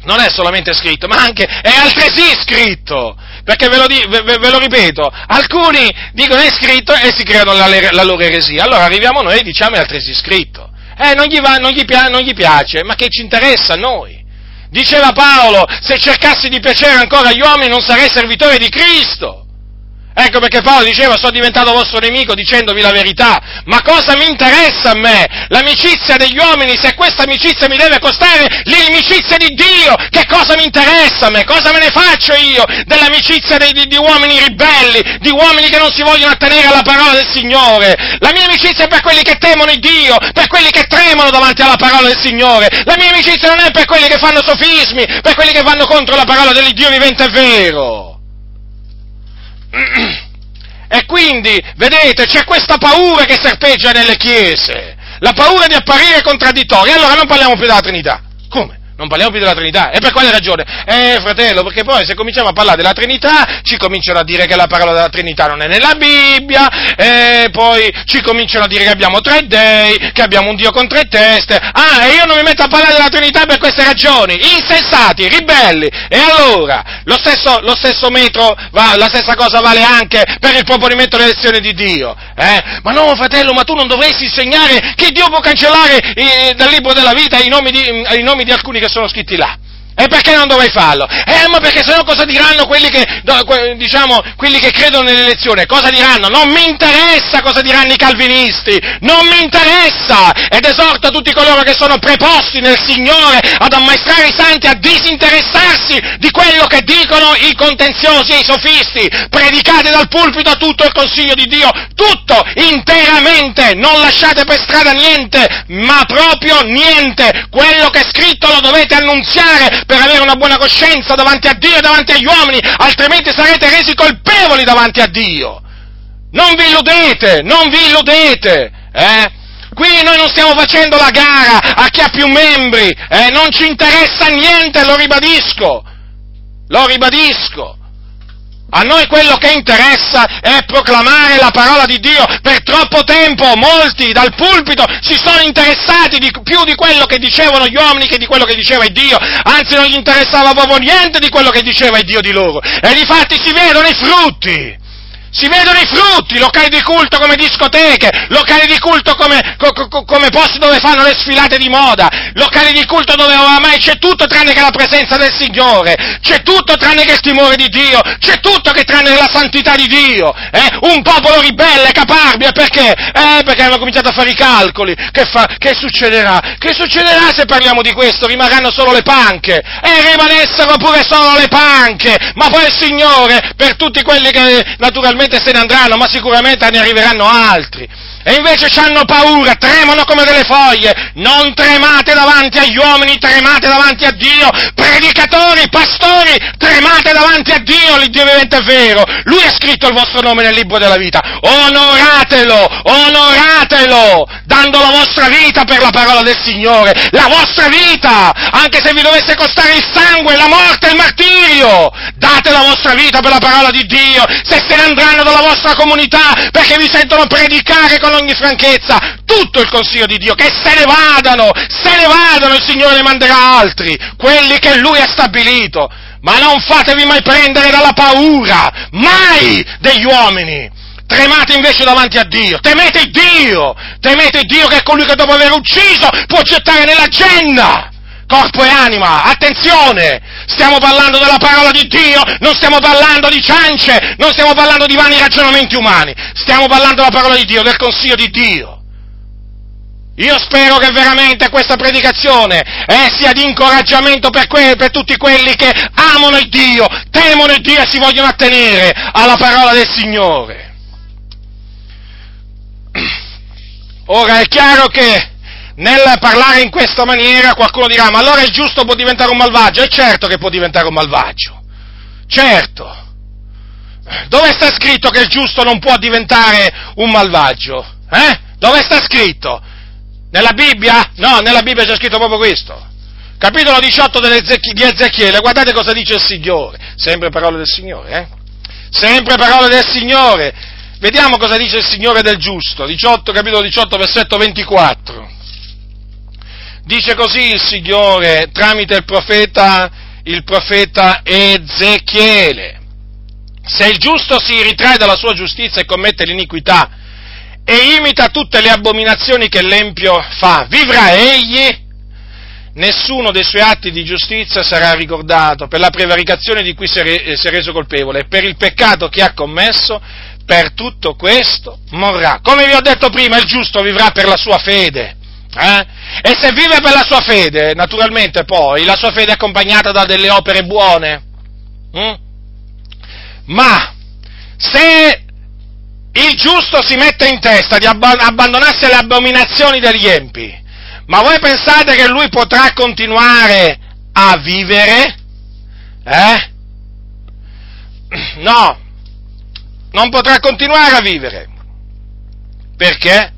Non è solamente scritto, ma anche è altresì scritto. Perché ve lo, di, ve, ve lo, ripeto, alcuni dicono è scritto e si creano la, la loro eresia. Allora arriviamo noi e diciamo è altresì scritto. Eh, non gli, va, non, gli pia, non gli piace, ma che ci interessa a noi? Diceva Paolo, se cercassi di piacere ancora agli uomini non sarei servitore di Cristo. Ecco perché Paolo diceva sono diventato vostro nemico dicendovi la verità, ma cosa mi interessa a me? L'amicizia degli uomini, se questa amicizia mi deve costare l'amicizia di Dio, che cosa mi interessa a me? Cosa me ne faccio io dell'amicizia di, di, di uomini ribelli, di uomini che non si vogliono attenere alla parola del Signore? La mia amicizia è per quelli che temono Dio, per quelli che tremano davanti alla parola del Signore. La mia amicizia non è per quelli che fanno sofismi, per quelli che vanno contro la parola dell'Iddio vivente e vero. E quindi, vedete, c'è questa paura che serpeggia nelle chiese, la paura di apparire contraddittori. Allora non parliamo più della Trinità. Non parliamo più della Trinità. E per quale ragione? Eh, fratello, perché poi se cominciamo a parlare della Trinità, ci cominciano a dire che la parola della Trinità non è nella Bibbia, e poi ci cominciano a dire che abbiamo tre dei, che abbiamo un Dio con tre teste. Ah, e io non mi metto a parlare della Trinità per queste ragioni. Insensati, ribelli. E allora, lo stesso, lo stesso metro, va, la stessa cosa vale anche per il proponimento dell'elezione di Dio. Eh? Ma no, fratello, ma tu non dovresti insegnare che Dio può cancellare eh, dal libro della vita i nomi di, i nomi di alcuni che sono scritti là. E perché non dovrei farlo? Eh, ma perché sennò cosa diranno quelli che, diciamo, quelli che credono nell'elezione? Cosa diranno? Non mi interessa cosa diranno i calvinisti! Non mi interessa! Ed esorto tutti coloro che sono preposti nel Signore ad ammaestrare i santi a disinteressarsi di quello che dicono i contenziosi e i sofisti. Predicate dal pulpito tutto il consiglio di Dio, tutto, interamente! Non lasciate per strada niente, ma proprio niente! Quello che è scritto lo dovete annunziare per avere una buona coscienza davanti a Dio e davanti agli uomini, altrimenti sarete resi colpevoli davanti a Dio. Non vi illudete, non vi illudete, eh? Qui noi non stiamo facendo la gara a chi ha più membri, eh? non ci interessa niente, lo ribadisco, lo ribadisco. A noi quello che interessa è proclamare la parola di Dio. Per troppo tempo molti dal pulpito si sono interessati di, più di quello che dicevano gli uomini che di quello che diceva Dio. Anzi non gli interessava proprio niente di quello che diceva Dio di loro. E difatti si vedono i frutti. Si vedono i frutti, locali di culto come discoteche, locali di culto come, co, co, come, posti dove fanno le sfilate di moda, locali di culto dove oramai c'è tutto tranne che la presenza del Signore, c'è tutto tranne che il timore di Dio, c'è tutto che tranne la santità di Dio, eh? un popolo ribelle, caparbio, perché? Eh, perché hanno cominciato a fare i calcoli, che, fa, che succederà? Che succederà se parliamo di questo? Rimarranno solo le panche, e rimanessero pure solo le panche, ma poi il Signore, per tutti quelli che naturalmente sicuramente se ne andranno, ma sicuramente ne arriveranno altri. E invece hanno paura, tremano come delle foglie. Non tremate davanti agli uomini, tremate davanti a Dio. Predicatori, pastori, tremate davanti a Dio, l'Iddio vivente è vero. Lui ha scritto il vostro nome nel libro della vita. Onoratelo, onoratelo, dando la vostra vita per la parola del Signore. La vostra vita, anche se vi dovesse costare il sangue, la morte, il martirio. Date la vostra vita per la parola di Dio. Se se ne andranno dalla vostra comunità perché vi sentono predicare con con ogni franchezza tutto il consiglio di Dio, che se ne vadano, se ne vadano, il Signore ne manderà altri, quelli che Lui ha stabilito. Ma non fatevi mai prendere dalla paura, mai degli uomini. Tremate invece davanti a Dio, temete Dio, temete Dio che è colui che dopo aver ucciso può gettare nella genna corpo e anima, attenzione, stiamo parlando della parola di Dio, non stiamo parlando di ciance, non stiamo parlando di vani ragionamenti umani, stiamo parlando della parola di Dio, del consiglio di Dio. Io spero che veramente questa predicazione eh, sia di incoraggiamento per, que- per, tutti quelli che amano il Dio, temono il Dio e si vogliono attenere alla parola del Signore. Ora è chiaro che nel parlare in questa maniera qualcuno dirà ma allora il giusto può diventare un malvagio? È certo che può diventare un malvagio, certo. Dove sta scritto che il giusto non può diventare un malvagio? Eh? Dove sta scritto? Nella Bibbia? No, nella Bibbia c'è scritto proprio questo. Capitolo 18 di Ezechiele, guardate cosa dice il Signore. Sempre parole del Signore, eh? Sempre parole del Signore. Vediamo cosa dice il Signore del giusto. 18, capitolo 18, versetto 24. Dice così il Signore tramite il profeta, il profeta Ezechiele. Se il giusto si ritrae dalla sua giustizia e commette l'iniquità, e imita tutte le abominazioni che l'empio fa, vivrà egli? Nessuno dei suoi atti di giustizia sarà ricordato per la prevaricazione di cui si è reso colpevole per il peccato che ha commesso, per tutto questo morrà. Come vi ho detto prima, il giusto vivrà per la sua fede. Eh? E se vive per la sua fede, naturalmente poi la sua fede è accompagnata da delle opere buone. Mm? Ma se il giusto si mette in testa di abbandonarsi alle abominazioni degli empi, ma voi pensate che lui potrà continuare a vivere? Eh? No, non potrà continuare a vivere. Perché?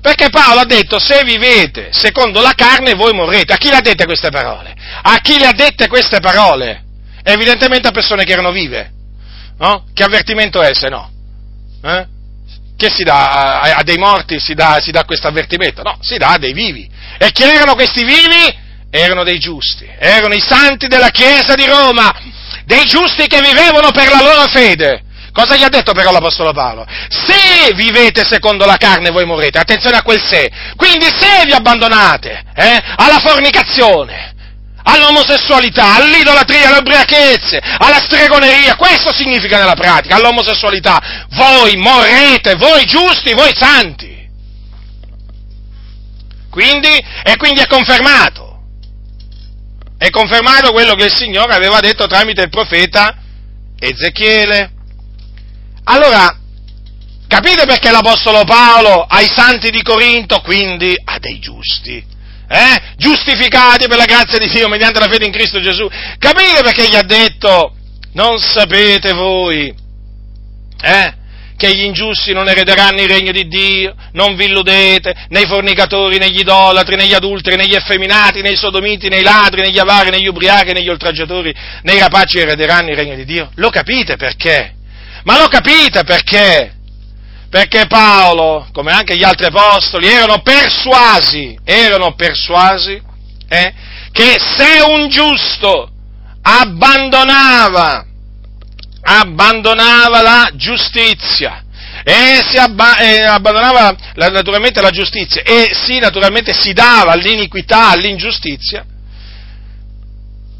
Perché Paolo ha detto, se vivete secondo la carne voi morrete. A chi le ha dette queste parole? A chi le ha dette queste parole? Evidentemente a persone che erano vive. No? Che avvertimento è se no? Eh? Che si dà a, a dei morti, si dà, si dà questo avvertimento? No, si dà a dei vivi. E chi erano questi vivi? Erano dei giusti, erano i santi della Chiesa di Roma, dei giusti che vivevano per la loro fede. Cosa gli ha detto però l'Apostolo Paolo? Se vivete secondo la carne voi morrete, attenzione a quel se, quindi se vi abbandonate eh, alla fornicazione, all'omosessualità, all'idolatria, alle ubriachezze, alla stregoneria, questo significa nella pratica, all'omosessualità, voi morrete, voi giusti, voi santi. Quindi, e quindi è confermato, è confermato quello che il Signore aveva detto tramite il profeta Ezechiele. Allora, capite perché l'Apostolo Paolo ai santi di Corinto, quindi a dei giusti, eh? giustificati per la grazia di Dio mediante la fede in Cristo Gesù. Capite perché gli ha detto, non sapete voi, eh? che gli ingiusti non erederanno il regno di Dio, non vi illudete, nei fornicatori, negli idolatri, negli adulteri, negli effeminati, nei sodomiti, nei ladri, negli avari, negli ubriachi, negli oltraggiatori, nei rapaci erederanno il regno di Dio. Lo capite perché? Ma lo capite perché? perché Paolo, come anche gli altri apostoli, erano persuasi, erano persuasi eh, che se un giusto abbandonava, abbandonava la giustizia, e si abba- e abbandonava la, naturalmente la giustizia e si naturalmente si dava all'iniquità, all'ingiustizia,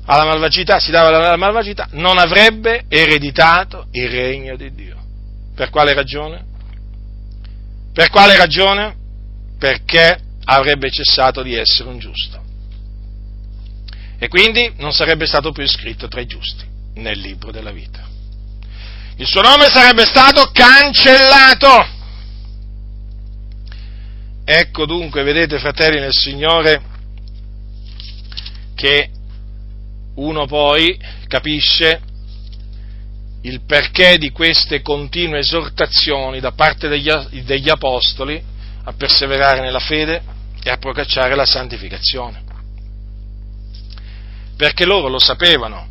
alla malvagità, si dava alla malvagità, non avrebbe ereditato il regno di Dio. Per quale ragione? Per quale ragione? Perché avrebbe cessato di essere un giusto. E quindi non sarebbe stato più iscritto tra i giusti nel libro della vita. Il suo nome sarebbe stato cancellato. Ecco dunque, vedete fratelli nel Signore, che uno poi capisce il perché di queste continue esortazioni da parte degli, degli apostoli a perseverare nella fede e a procacciare la santificazione. Perché loro lo sapevano,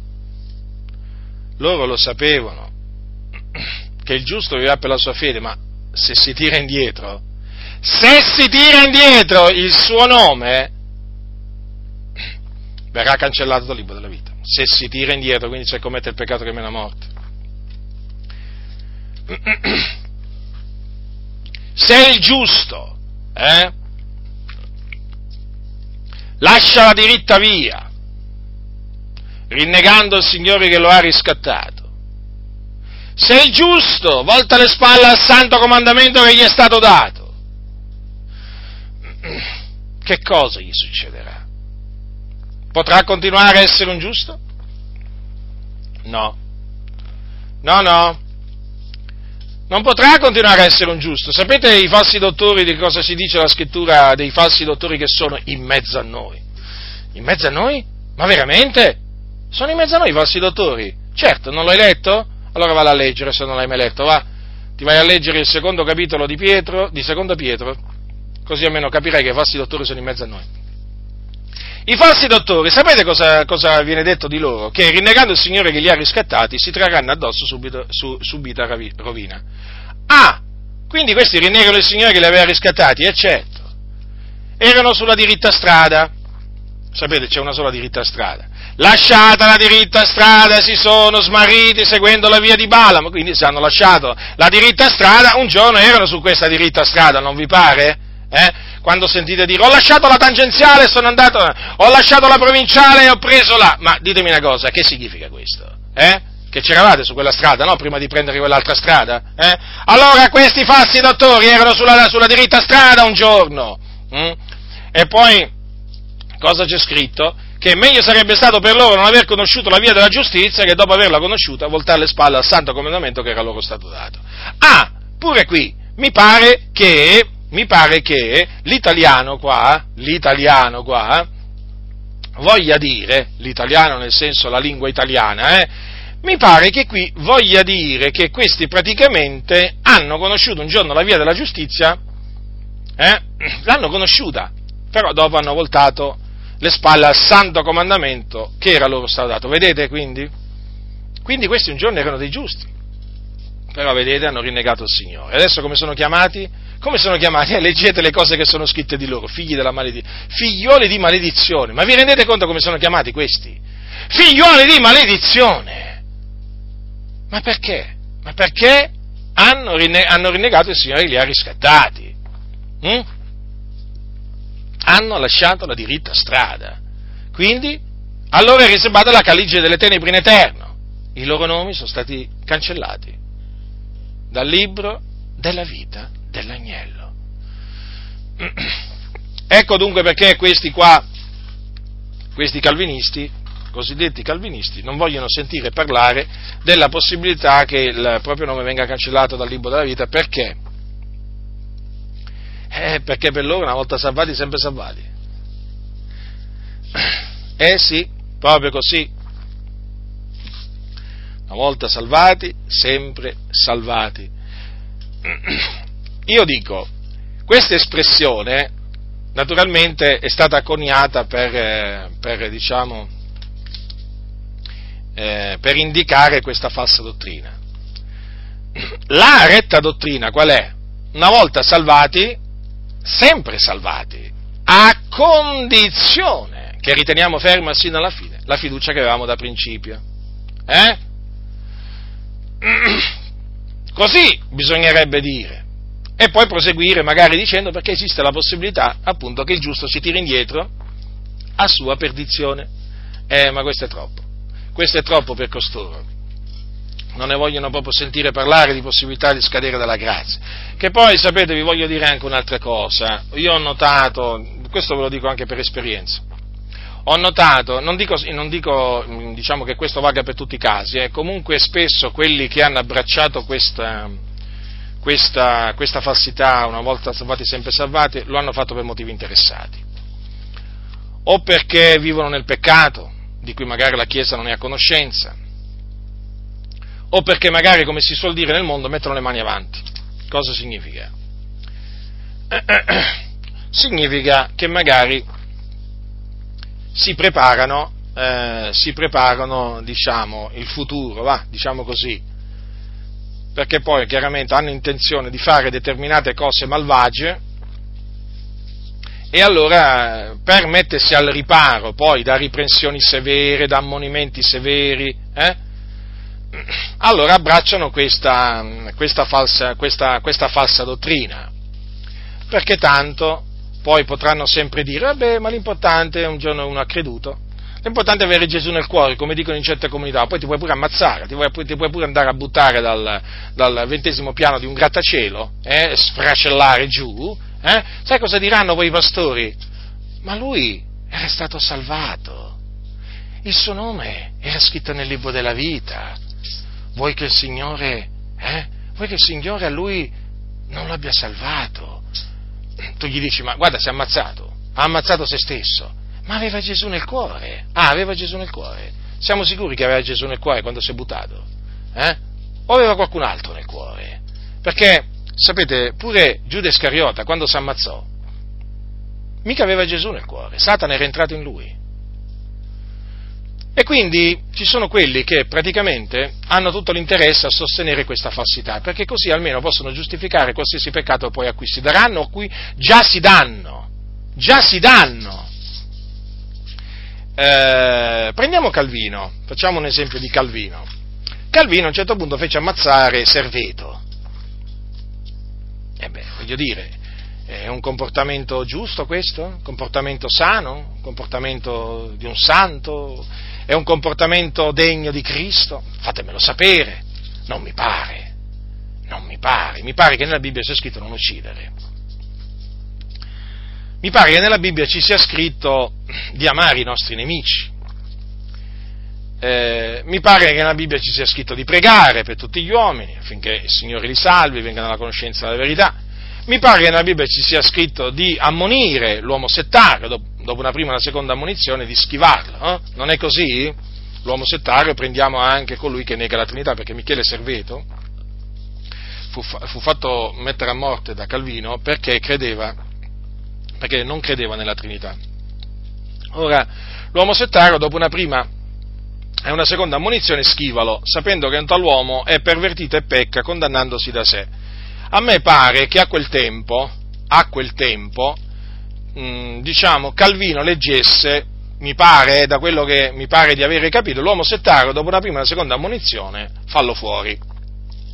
loro lo sapevano, che il giusto vivrà per la sua fede, ma se si tira indietro, se si tira indietro il suo nome verrà cancellato dal libro della vita. Se si tira indietro, quindi se commette il peccato che mena a morte. Se il giusto eh, lascia la diritta via, rinnegando il Signore che lo ha riscattato, se il giusto volta le spalle al santo comandamento che gli è stato dato, che cosa gli succederà? Potrà continuare a essere un giusto? No. No, no. Non potrà continuare a essere un giusto. Sapete i falsi dottori di cosa si dice la scrittura dei falsi dottori che sono in mezzo a noi? In mezzo a noi? Ma veramente? Sono in mezzo a noi i falsi dottori? Certo, non l'hai letto? Allora vado a leggere se non l'hai mai letto, va? Ti vai a leggere il secondo capitolo di Pietro, di seconda Pietro, così almeno capirai che i falsi dottori sono in mezzo a noi. I falsi dottori, sapete cosa, cosa, viene detto di loro? Che rinnegando il Signore che li ha riscattati si trarranno addosso subito, su, subita rovina. Ah, quindi questi rinnegano il Signore che li aveva riscattati? E certo. Erano sulla diritta strada. Sapete, c'è una sola diritta strada. Lasciata la diritta strada, si sono smarriti seguendo la via di Balaam, quindi se hanno lasciato la diritta strada, un giorno erano su questa diritta strada, non vi pare? Eh? Quando sentite dire ho lasciato la tangenziale e sono andato, ho lasciato la provinciale e ho preso la... Ma ditemi una cosa, che significa questo? Eh? Che c'eravate su quella strada, no? Prima di prendere quell'altra strada? Eh? Allora questi falsi dottori erano sulla, sulla diritta strada un giorno. Mm? E poi, cosa c'è scritto? Che meglio sarebbe stato per loro non aver conosciuto la via della giustizia che dopo averla conosciuta voltare le spalle al santo comandamento che era loro stato dato. Ah, pure qui, mi pare che mi pare che l'italiano qua, l'italiano qua, voglia dire, l'italiano nel senso la lingua italiana, eh, mi pare che qui voglia dire che questi praticamente hanno conosciuto un giorno la via della giustizia, eh, l'hanno conosciuta, però dopo hanno voltato le spalle al santo comandamento che era loro stato dato. Vedete quindi? Quindi questi un giorno erano dei giusti, però vedete hanno rinnegato il Signore. Adesso come sono chiamati? Come sono chiamati? Eh, leggete le cose che sono scritte di loro, figli della maledizione, figlioli di maledizione. Ma vi rendete conto come sono chiamati questi? Figlioli di maledizione! Ma perché? Ma perché hanno, rinne- hanno rinnegato il Signore che li ha riscattati? Mm? Hanno lasciato la diritta strada. Quindi, allora è riservata la caligine delle tenebre in eterno. I loro nomi sono stati cancellati dal libro della vita dell'agnello. Ecco dunque perché questi qua, questi calvinisti, cosiddetti calvinisti, non vogliono sentire parlare della possibilità che il proprio nome venga cancellato dal libro della vita, perché? Eh, perché per loro una volta salvati, sempre salvati. Eh sì, proprio così. Una volta salvati, sempre salvati. Io dico, questa espressione naturalmente è stata coniata per, eh, per, diciamo, eh, per indicare questa falsa dottrina. La retta dottrina qual è? Una volta salvati, sempre salvati, a condizione che riteniamo ferma sino alla fine la fiducia che avevamo da principio. Eh? Così bisognerebbe dire e poi proseguire magari dicendo perché esiste la possibilità appunto che il giusto si tiri indietro a sua perdizione. Eh, ma questo è troppo, questo è troppo per costoro. Non ne vogliono proprio sentire parlare di possibilità di scadere dalla grazia. Che poi, sapete, vi voglio dire anche un'altra cosa. Io ho notato, questo ve lo dico anche per esperienza, ho notato, non dico, non dico diciamo che questo valga per tutti i casi, eh, comunque spesso quelli che hanno abbracciato questa, questa, questa falsità, una volta salvati sempre salvati, lo hanno fatto per motivi interessati. O perché vivono nel peccato, di cui magari la Chiesa non è a conoscenza, o perché magari, come si suol dire nel mondo, mettono le mani avanti. Cosa significa? significa che magari si preparano, eh, si preparano diciamo, il futuro, va, diciamo così, perché poi chiaramente hanno intenzione di fare determinate cose malvagie e allora per mettersi al riparo poi da riprensioni severe, da ammonimenti severi, eh, allora abbracciano questa, questa, falsa, questa, questa falsa dottrina, perché tanto poi potranno sempre dire, vabbè, ma l'importante è un giorno uno ha creduto, L'importante è avere Gesù nel cuore, come dicono in certe comunità, poi ti puoi pure ammazzare, ti puoi, ti puoi pure andare a buttare dal, dal, ventesimo piano di un grattacielo, eh, sfracellare giù, eh? sai cosa diranno poi i pastori? ma lui era stato salvato. Il suo nome era scritto nel libro della vita. Vuoi che il Signore, eh? Vuoi che il Signore a lui non l'abbia salvato? Tu gli dici, ma guarda, si è ammazzato, ha ammazzato se stesso, ma aveva Gesù nel cuore. Ah, aveva Gesù nel cuore. Siamo sicuri che aveva Gesù nel cuore quando si è buttato? Eh? O aveva qualcun altro nel cuore? Perché, sapete, pure Giuda Iscariota, quando si ammazzò, mica aveva Gesù nel cuore, Satana era entrato in lui. E quindi ci sono quelli che praticamente hanno tutto l'interesse a sostenere questa falsità, perché così almeno possono giustificare qualsiasi peccato poi a cui si daranno o cui già si danno. Già si danno. Eh, prendiamo Calvino, facciamo un esempio di Calvino. Calvino a un certo punto fece ammazzare Serveto. E eh voglio dire, è un comportamento giusto questo? Un comportamento sano? Un comportamento di un santo? È un comportamento degno di Cristo? Fatemelo sapere. Non mi pare. Non mi pare. Mi pare che nella Bibbia sia scritto non uccidere. Mi pare che nella Bibbia ci sia scritto di amare i nostri nemici. Eh, mi pare che nella Bibbia ci sia scritto di pregare per tutti gli uomini affinché il Signore li salvi, vengano alla conoscenza della verità. Mi pare che nella Bibbia ci sia scritto di ammonire l'uomo settario, dopo una prima e una seconda ammonizione, di schivarlo. Eh? Non è così? L'uomo settario prendiamo anche colui che nega la Trinità, perché Michele Serveto fu, fu fatto mettere a morte da Calvino perché credeva, perché non credeva nella Trinità. Ora, l'uomo settario, dopo una prima e una seconda ammonizione, schivalo, sapendo che un tal uomo è pervertito e pecca, condannandosi da sé. A me pare che a quel tempo, a quel tempo, mm, diciamo, Calvino leggesse, mi pare, da quello che mi pare di avere capito, l'uomo settario dopo una prima e una seconda ammonizione, fallo fuori.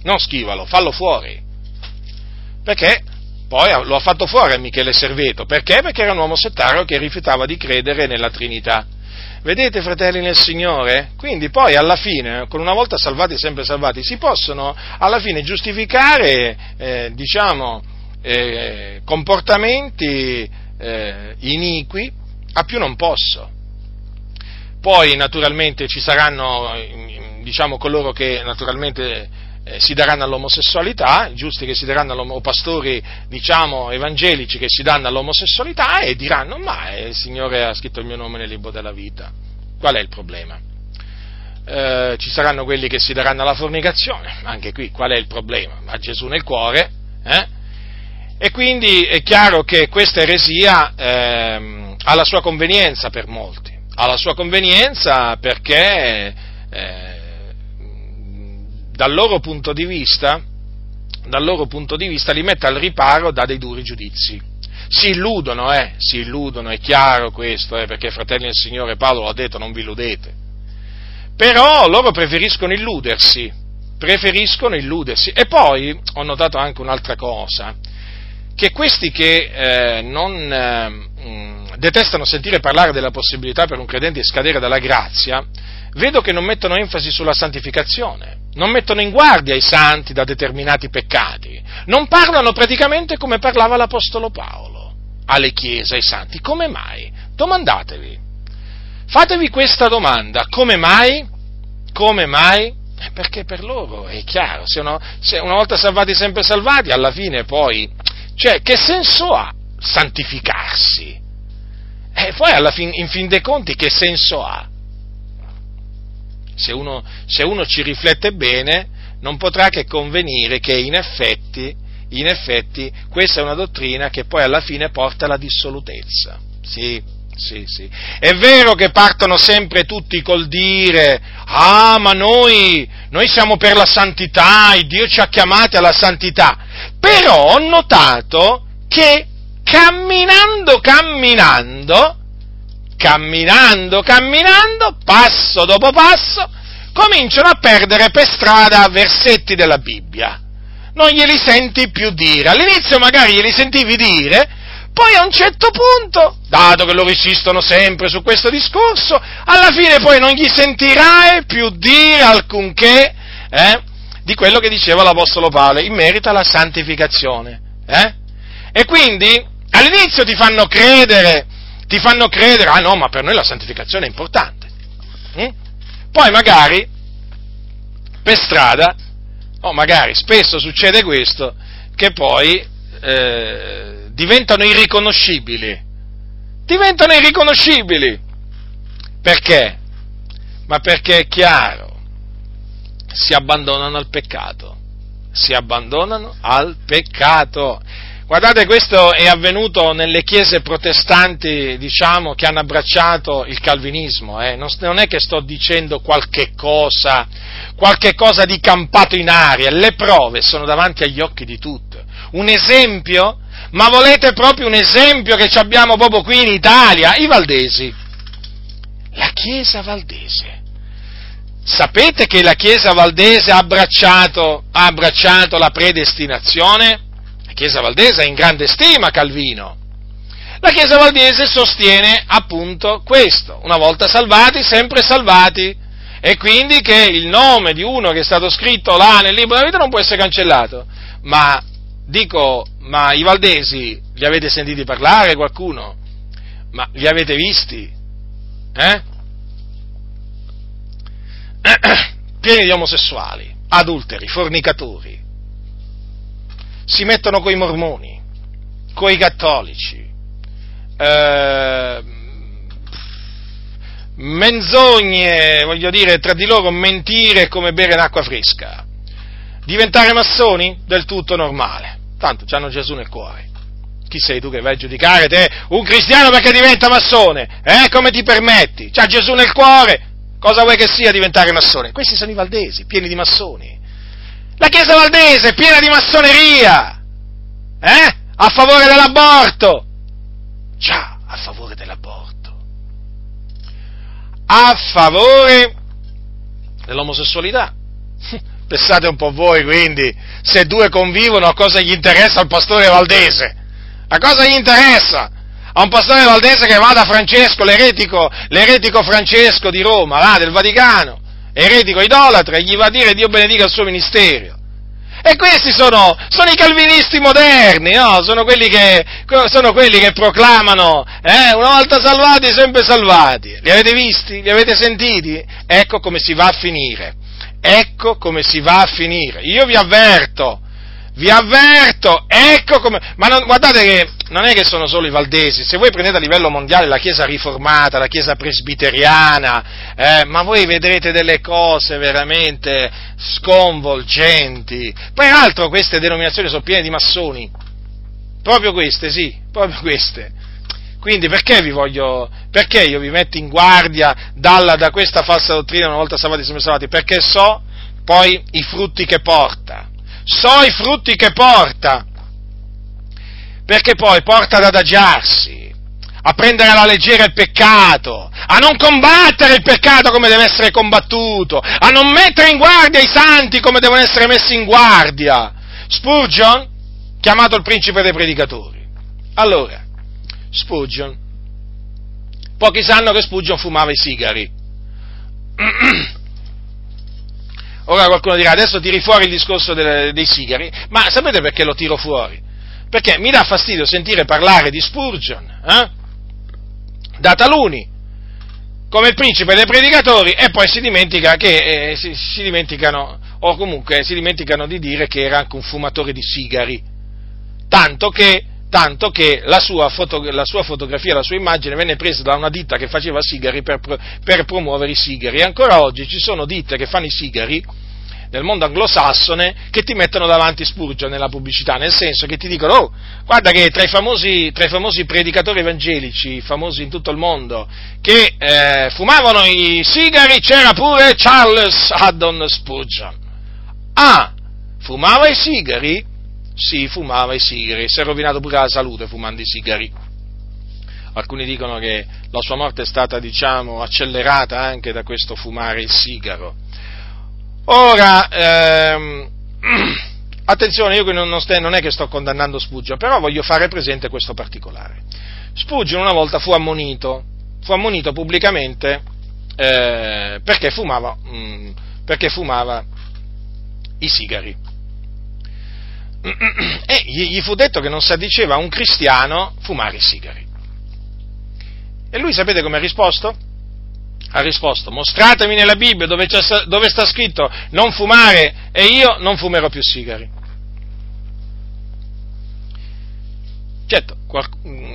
Non schivalo, fallo fuori. Perché poi lo ha fatto fuori Michele Serveto. Perché? Perché era un uomo settario che rifiutava di credere nella Trinità. Vedete, fratelli nel Signore? Quindi poi alla fine, con una volta salvati sempre salvati, si possono alla fine giustificare, eh, diciamo, eh, comportamenti eh, iniqui a più non posso. Poi naturalmente ci saranno, diciamo, coloro che naturalmente eh, si daranno all'omosessualità, giusti che si daranno o pastori, diciamo, evangelici che si danno all'omosessualità e diranno, ma eh, il Signore ha scritto il mio nome nel libro della vita. Qual è il problema? Eh, ci saranno quelli che si daranno alla fornicazione, anche qui qual è il problema? Ha Gesù nel cuore, eh? E quindi è chiaro che questa eresia eh, ha la sua convenienza per molti, ha la sua convenienza perché dal loro punto di vista, punto di vista li mette al riparo da dei duri giudizi. Si illudono, eh, si illudono, è chiaro questo, eh, perché fratelli del Signore Paolo ha detto non vi illudete. Però loro preferiscono illudersi, preferiscono illudersi. E poi ho notato anche un'altra cosa, che questi che eh, non eh, mm, detestano sentire parlare della possibilità per un credente di scadere dalla grazia, vedo che non mettono enfasi sulla santificazione, non mettono in guardia i santi da determinati peccati, non parlano praticamente come parlava l'Apostolo Paolo alle chiese, ai santi. Come mai? Domandatevi. Fatevi questa domanda, come mai? Come mai? Eh, perché per loro è chiaro, se, uno, se una volta salvati sempre salvati, alla fine poi, cioè, che senso ha santificarsi? E poi alla fin, in fin dei conti che senso ha? Se uno, se uno ci riflette bene, non potrà che convenire che in effetti, in effetti questa è una dottrina che poi alla fine porta alla dissolutezza. Sì, sì, sì. È vero che partono sempre tutti col dire, ah, ma noi, noi siamo per la santità, il Dio ci ha chiamati alla santità. Però ho notato che camminando, camminando, camminando, camminando, passo dopo passo, cominciano a perdere per strada versetti della Bibbia. Non glieli senti più dire. All'inizio magari glieli sentivi dire, poi a un certo punto, dato che loro insistono sempre su questo discorso, alla fine poi non gli sentirai più dire alcunché eh, di quello che diceva l'Apostolo Paolo in merito alla santificazione. Eh? E quindi all'inizio ti fanno credere ti fanno credere, ah no, ma per noi la santificazione è importante. Mm? Poi magari, per strada, o magari spesso succede questo, che poi eh, diventano irriconoscibili. Diventano irriconoscibili. Perché? Ma perché è chiaro, si abbandonano al peccato. Si abbandonano al peccato. Guardate, questo è avvenuto nelle chiese protestanti, diciamo, che hanno abbracciato il calvinismo. Eh? Non, non, è che sto dicendo qualche cosa, qualche cosa di campato in aria. Le prove sono davanti agli occhi di tutti. Un esempio? Ma volete proprio un esempio che abbiamo proprio qui in Italia? I valdesi. La Chiesa valdese. Sapete che la Chiesa valdese ha abbracciato, ha abbracciato la predestinazione? Chiesa Valdese ha in grande stima Calvino. La Chiesa Valdese sostiene appunto questo, una volta salvati, sempre salvati, e quindi che il nome di uno che è stato scritto là nel libro della vita non può essere cancellato. Ma dico, ma i Valdesi li avete sentiti parlare qualcuno? Ma li avete visti? Eh? Pieni di omosessuali, adulteri, fornicatori, si mettono coi mormoni, coi cattolici, eh, menzogne, voglio dire, tra di loro mentire come bere l'acqua fresca. Diventare massoni? Del tutto normale. Tanto hanno Gesù nel cuore. Chi sei tu che vai a giudicare te? Un cristiano perché diventa massone? Eh? Come ti permetti? C'ha Gesù nel cuore? Cosa vuoi che sia diventare massone? Questi sono i valdesi, pieni di massoni. La Chiesa Valdese è piena di massoneria, eh? A favore dell'aborto. Già, a favore dell'aborto. A favore dell'omosessualità. Pensate un po' voi, quindi, se due convivono, a cosa gli interessa al pastore Valdese? A cosa gli interessa? A un pastore Valdese che va da Francesco, l'eretico, l'eretico Francesco di Roma, là, del Vaticano, eretico idolatra, e gli va a dire Dio benedica il suo ministero. E questi sono, sono i calvinisti moderni, no? sono, quelli che, sono quelli che proclamano, eh, una volta salvati, sempre salvati. Li avete visti? Li avete sentiti? Ecco come si va a finire. Ecco come si va a finire. Io vi avverto, vi avverto, ecco come... Ma non, guardate che non è che sono solo i valdesi, se voi prendete a livello mondiale la Chiesa riformata, la Chiesa presbiteriana, eh, ma voi vedrete delle cose veramente sconvolgenti. Peraltro queste denominazioni sono piene di massoni, proprio queste, sì, proprio queste. Quindi perché vi voglio, perché io vi metto in guardia dalla, da questa falsa dottrina una volta salvati sempre salvati? Perché so poi i frutti che porta so i frutti che porta, perché poi porta ad adagiarsi, a prendere alla leggera il peccato, a non combattere il peccato come deve essere combattuto, a non mettere in guardia i santi come devono essere messi in guardia. Spurgeon, chiamato il principe dei predicatori. Allora, Spurgeon, pochi sanno che Spurgeon fumava i sigari. Ora qualcuno dirà, adesso tiri fuori il discorso delle, dei sigari, ma sapete perché lo tiro fuori? Perché mi dà fastidio sentire parlare di Spurgeon, eh? da taluni, come il principe dei predicatori, e poi si dimentica che, eh, si, si dimenticano, o comunque si dimenticano di dire che era anche un fumatore di sigari, tanto che tanto che la sua, foto, la sua, fotografia, la sua immagine venne presa da una ditta che faceva sigari per, per, promuovere i sigari. E ancora oggi ci sono ditte che fanno i sigari nel mondo anglosassone che ti mettono davanti Spurgeon nella pubblicità, nel senso che ti dicono, oh, guarda che tra i famosi, tra i famosi predicatori evangelici, famosi in tutto il mondo, che eh, fumavano i sigari c'era pure Charles Haddon Spurgeon. Ah, fumava i sigari? Sì, fumava i sigari, si è rovinato pure la salute fumando i sigari. Alcuni dicono che la sua morte è stata, diciamo, accelerata anche da questo fumare il sigaro. Ora, ehm, attenzione, io non, non, st- non, è che sto condannando Spurgeon, però voglio fare presente questo particolare. Spurgeon una volta fu ammonito, fu ammonito pubblicamente eh, perché, fumava, mh, mm, perché fumava i sigari. E gli fu detto che non si addiceva a un cristiano fumare i sigari. E lui sapete come ha risposto? Ha risposto, mostratemi nella Bibbia dove, dove sta scritto non fumare e io non fumerò più sigari. Certo, qual,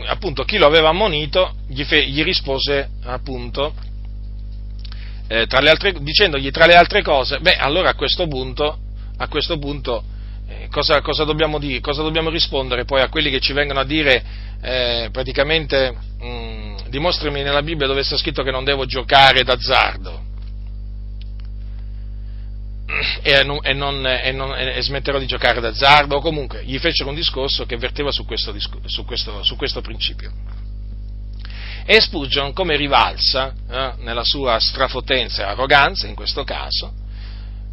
appunto chi lo aveva ammonito gli, fe, gli rispose appunto eh, altre, dicendogli tra le altre cose, beh allora a questo punto, a questo punto cosa, cosa, dobbiamo dire, cosa, dobbiamo rispondere poi a quelli che ci vengono a dire eh, praticamente mh, mm, dimostrami nella Bibbia dove sta scritto che non devo giocare d'azzardo e, e, non, e, non, e, smetterò di giocare d'azzardo, o comunque gli fecero un discorso che verteva su questo, su questo, su questo principio. E Spurgeon, come rivalsa, eh, nella sua strafotenza e arroganza in questo caso,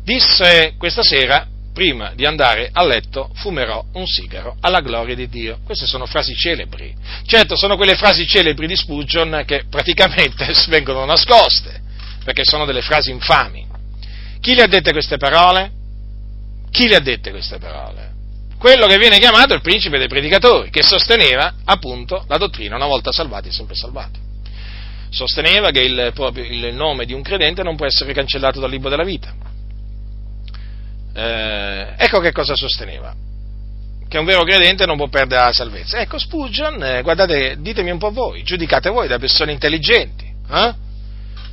disse questa sera, prima di andare a letto, fumerò un sigaro alla gloria di Dio. Queste sono frasi celebri. Certo, sono quelle frasi celebri di Spurgeon che praticamente vengono nascoste, perché sono delle frasi infami. Chi le ha dette queste parole? Chi le ha dette queste parole? Quello che viene chiamato il principe dei predicatori, che sosteneva appunto la dottrina una volta salvati, sempre salvati. Sosteneva che il, il nome di un credente non può essere cancellato dal libro della vita. Eh, ecco che cosa sosteneva che un vero credente non può perdere la salvezza. Ecco, Spurgeon, eh, guardate, ditemi un po' voi, giudicate voi da persone intelligenti. Eh?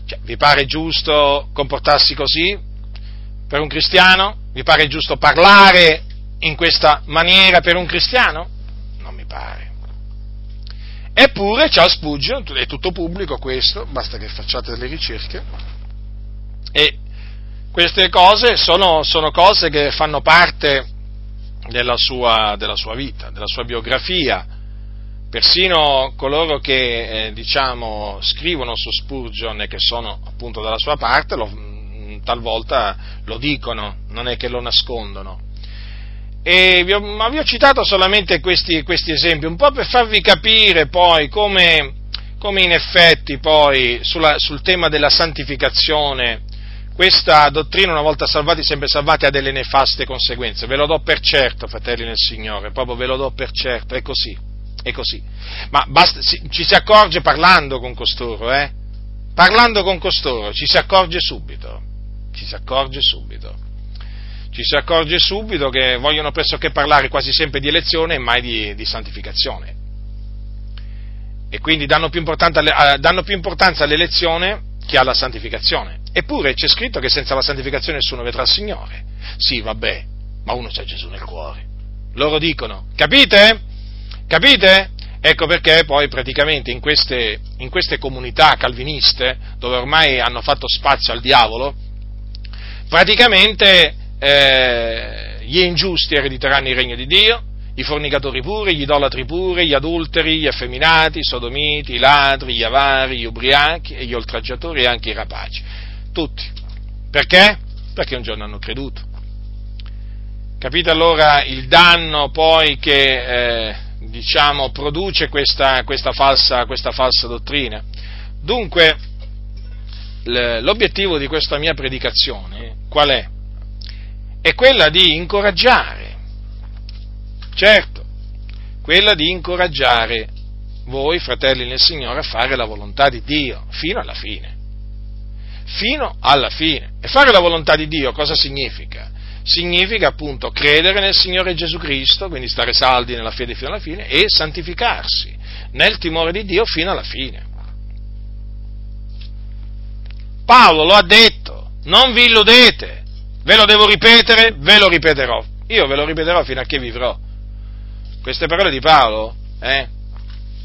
Cioè, vi pare giusto comportarsi così? per un cristiano? Vi pare giusto parlare in questa maniera per un cristiano? Non mi pare. Eppure Charles Spurgeon, è tutto pubblico questo, basta che facciate delle ricerche, e queste cose sono, sono cose che fanno parte della sua, della sua, vita, della sua biografia. Persino coloro che eh, diciamo, scrivono su Spurgeon e che sono appunto dalla sua parte lo, talvolta lo dicono, non è che lo nascondono. Vi ho, ma vi ho citato solamente questi, questi, esempi, un po' per farvi capire poi come, come in effetti poi sulla, sul tema della santificazione questa dottrina, una volta salvati, sempre salvati, ha delle nefaste conseguenze. Ve lo do per certo, fratelli nel Signore, proprio ve lo do per certo, è così, è così. Ma basta, ci si accorge parlando con costoro, eh? Parlando con costoro, ci si accorge subito ci si accorge subito. Ci si accorge subito che vogliono pressoché parlare quasi sempre di elezione e mai di, di santificazione. E quindi danno più, danno più importanza all'elezione che alla santificazione. Eppure c'è scritto che senza la santificazione nessuno vedrà il Signore. Sì, vabbè, ma uno c'ha Gesù nel cuore. Loro dicono, capite? Capite? Ecco perché poi praticamente in queste, in queste comunità calviniste, dove ormai hanno fatto spazio al diavolo, praticamente eh, gli ingiusti erediteranno il regno di Dio, i fornicatori pure, gli idolatri pure, gli adulteri, gli effeminati, i sodomiti, i ladri, gli avari, gli ubriachi gli oltraggiatori e anche i rapaci. Tutti. Perché? Perché un giorno hanno creduto. Capite allora il danno poi che eh, diciamo, produce questa, questa, falsa, questa falsa dottrina? Dunque, l'obiettivo di questa mia predicazione qual è? È quella di incoraggiare, certo, quella di incoraggiare voi, fratelli nel Signore, a fare la volontà di Dio fino alla fine. Fino alla fine. E fare la volontà di Dio cosa significa? Significa appunto credere nel Signore Gesù Cristo, quindi stare saldi nella fede fino alla fine, e santificarsi nel timore di Dio fino alla fine. Paolo lo ha detto, non vi illudete, ve lo devo ripetere, ve lo ripeterò, io ve lo ripeterò fino a che vivrò. Queste parole di Paolo, eh,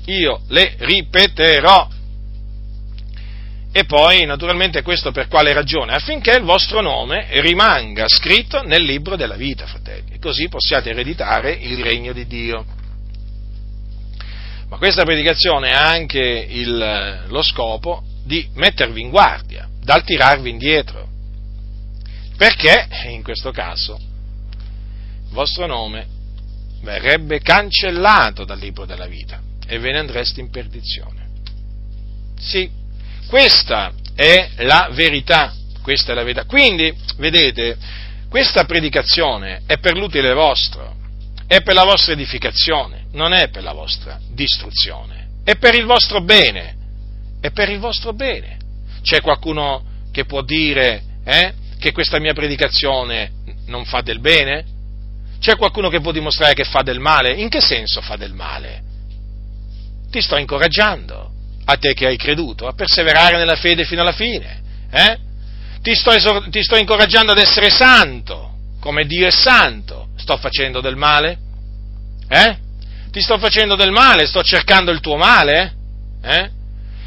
io le ripeterò. E poi, naturalmente, questo per quale ragione? Affinché il vostro nome rimanga scritto nel libro della vita, fratelli, così possiate ereditare il regno di Dio. Ma questa predicazione ha anche il, lo scopo di mettervi in guardia dal tirarvi indietro. Perché in questo caso il vostro nome verrebbe cancellato dal libro della vita e ve ne andreste in perdizione. Sì, questa è la verità, questa è la verità. Quindi, vedete, questa predicazione è per l'utile vostro, è per la vostra edificazione, non è per la vostra distruzione, è per il vostro bene, è per il vostro bene. C'è qualcuno che può dire eh, che questa mia predicazione non fa del bene? C'è qualcuno che può dimostrare che fa del male? In che senso fa del male? Ti sto incoraggiando, a te che hai creduto, a perseverare nella fede fino alla fine. Eh? Ti, sto, ti sto incoraggiando ad essere santo, come Dio è santo. Sto facendo del male? Eh? Ti sto facendo del male? Sto cercando il tuo male? Eh?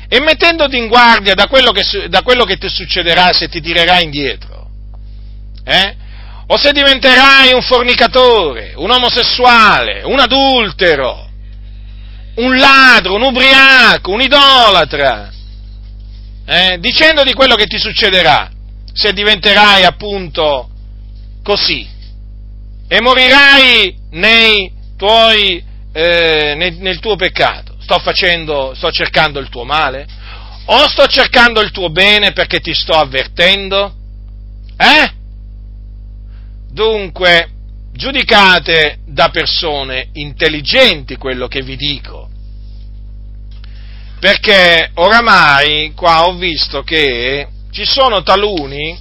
E mettendoti in guardia da quello, che, da quello che ti succederà se ti tirerai indietro. Eh? O se diventerai un fornicatore, un omosessuale, un adultero, un ladro, un ubriaco, un idolatra, eh, dicendo di quello che ti succederà se diventerai appunto così e morirai tuoi, eh, nel, nel tuo peccato. Sto facendo, sto cercando il tuo male? O sto cercando il tuo bene perché ti sto avvertendo? Eh? Dunque, giudicate da persone intelligenti quello che vi dico. Perché oramai qua ho visto che ci sono taluni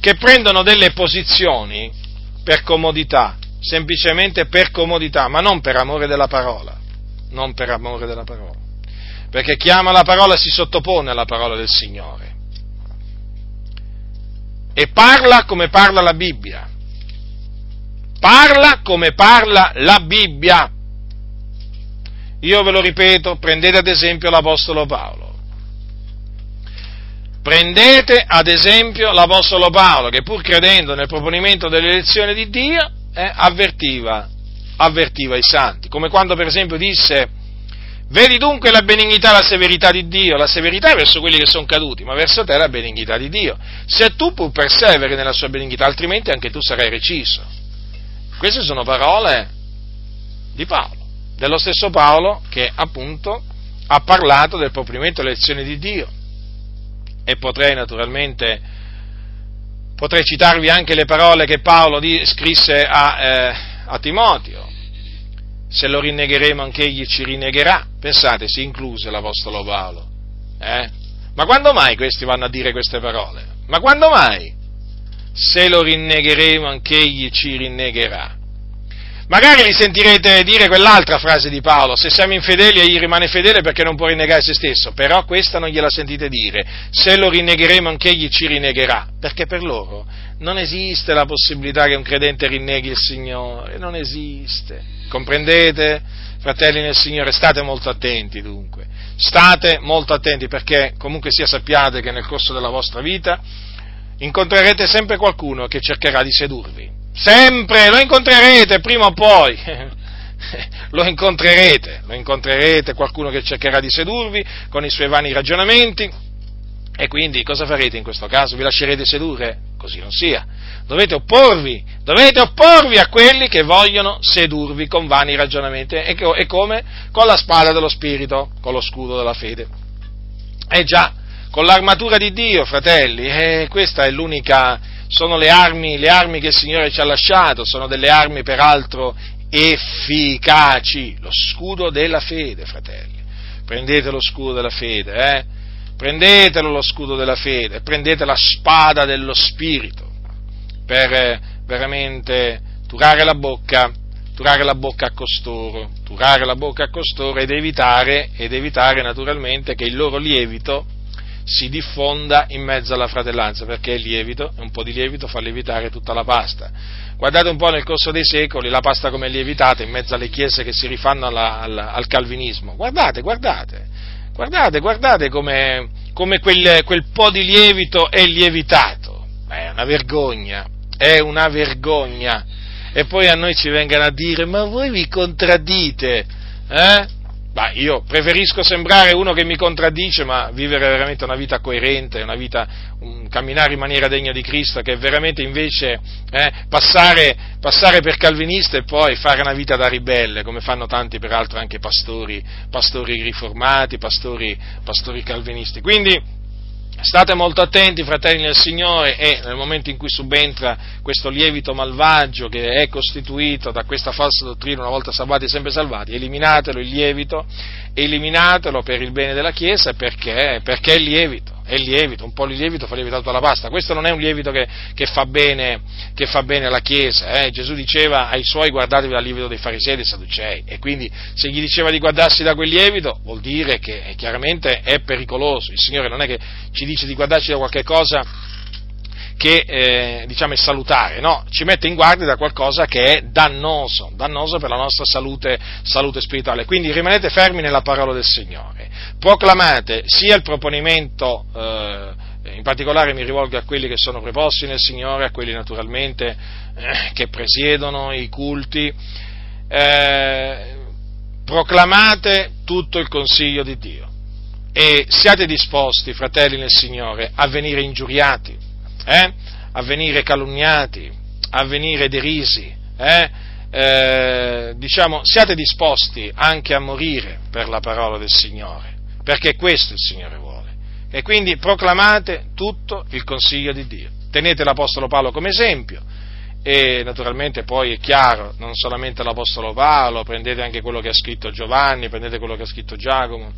che prendono delle posizioni per comodità, semplicemente per comodità, ma non per amore della parola, non per amore della parola. Perché chi ama la parola si sottopone alla parola del Signore e parla come parla la Bibbia parla come parla la Bibbia. Io ve lo ripeto, prendete ad esempio l'Apostolo Paolo. Prendete ad esempio l'Apostolo Paolo che pur credendo nel proponimento dell'elezione di Dio eh, avvertiva, avvertiva i santi, come quando per esempio disse Vedi dunque la benignità e la severità di Dio, la severità verso quelli che sono caduti, ma verso te la benignità di Dio. Se tu pur perseveri nella sua benignità, altrimenti anche tu sarai reciso. Queste sono parole di Paolo, dello stesso Paolo che appunto ha parlato del proprimento dell'elezione di Dio. E potrei naturalmente, potrei citarvi anche le parole che Paolo di, scrisse a, eh, a Timoteo. Se lo rinnegheremo anche egli ci rinnegherà. Pensate, si incluse l'Apostolo Paolo. Eh? Ma quando mai questi vanno a dire queste parole? Ma quando mai? Se lo rinnegheremo anch'egli ci rinnegherà. Magari li sentirete dire quell'altra frase di Paolo, se siamo infedeli egli rimane fedele perché non può rinnegare se stesso, però questa non gliela sentite dire, se lo rinnegheremo anch'egli ci rinnegherà, perché per loro non esiste la possibilità che un credente rinneghi il Signore, non esiste. Comprendete? Fratelli nel Signore, state molto attenti dunque, state molto attenti perché comunque sia sappiate che nel corso della vostra vita incontrerete sempre qualcuno che cercherà di sedurvi. Sempre, lo incontrerete prima o poi. lo incontrerete, lo incontrerete qualcuno che cercherà di sedurvi con i suoi vani ragionamenti e quindi cosa farete in questo caso? Vi lascerete sedurre? Così non sia. Dovete opporvi, dovete opporvi a quelli che vogliono sedurvi con vani ragionamenti e, come? Con la spada dello Spirito, con lo scudo della fede. Eh già, con l'armatura di Dio, fratelli, e questa è l'unica, sono le armi, le armi che il Signore ci ha lasciato, sono delle armi peraltro efficaci, lo scudo della fede, fratelli. Prendete lo scudo della fede, eh? Prendetelo lo scudo della fede, prendete la spada dello Spirito per eh, veramente turare la bocca, turare la bocca a costoro, turare la bocca a costoro ed evitare, ed evitare naturalmente che il loro lievito si diffonda in mezzo alla fratellanza, perché il lievito, un po' di lievito fa lievitare tutta la pasta. Guardate un po' nel corso dei secoli la pasta come è lievitata in mezzo alle chiese che si rifanno alla, alla, al calvinismo. Guardate, guardate, guardate, guardate come, come quel, quel po' di lievito è lievitato. È una vergogna, è una vergogna. E poi a noi ci vengano a dire, ma voi vi contraddite, eh? Bah, io preferisco sembrare uno che mi contraddice, ma vivere veramente una vita coerente, una vita, un, camminare in maniera degna di Cristo, che veramente invece eh, passare, passare, per calvinista e poi fare una vita da ribelle, come fanno tanti peraltro anche pastori, pastori riformati, pastori, pastori calvinisti. Quindi State molto attenti, fratelli del Signore, e nel momento in cui subentra questo lievito malvagio che è costituito da questa falsa dottrina, una volta salvati sempre salvati, eliminatelo il lievito, eliminatelo per il bene della Chiesa perché, perché è lievito è lievito, un po' di lievito fa lievitare tutta la pasta. Questo non è un lievito che, che, fa, bene, che fa, bene, alla Chiesa. Eh? Gesù diceva ai suoi guardatevi dal lievito dei farisei e dei sadducei. E quindi se gli diceva di guardarsi da quel lievito vuol dire che eh, chiaramente è pericoloso. Il Signore non è che ci dice di guardarci da qualche cosa che eh, diciamo è salutare, no, ci mette in guardia da qualcosa che è dannoso, dannoso per la nostra salute, salute spirituale. Quindi rimanete fermi nella parola del Signore, proclamate sia il proponimento, eh, in particolare mi rivolgo a quelli che sono preposti nel Signore, a quelli naturalmente eh, che presiedono i culti, eh, proclamate tutto il consiglio di Dio. E siate disposti, fratelli nel Signore, a venire ingiuriati, eh? a venire calunniati, a venire derisi, eh? Eh, diciamo, siate disposti anche a morire per la parola del Signore, perché questo il Signore vuole. E quindi proclamate tutto il consiglio di Dio. Tenete l'Apostolo Paolo come esempio e naturalmente poi è chiaro, non solamente l'Apostolo Paolo, prendete anche quello che ha scritto Giovanni, prendete quello che ha scritto Giacomo,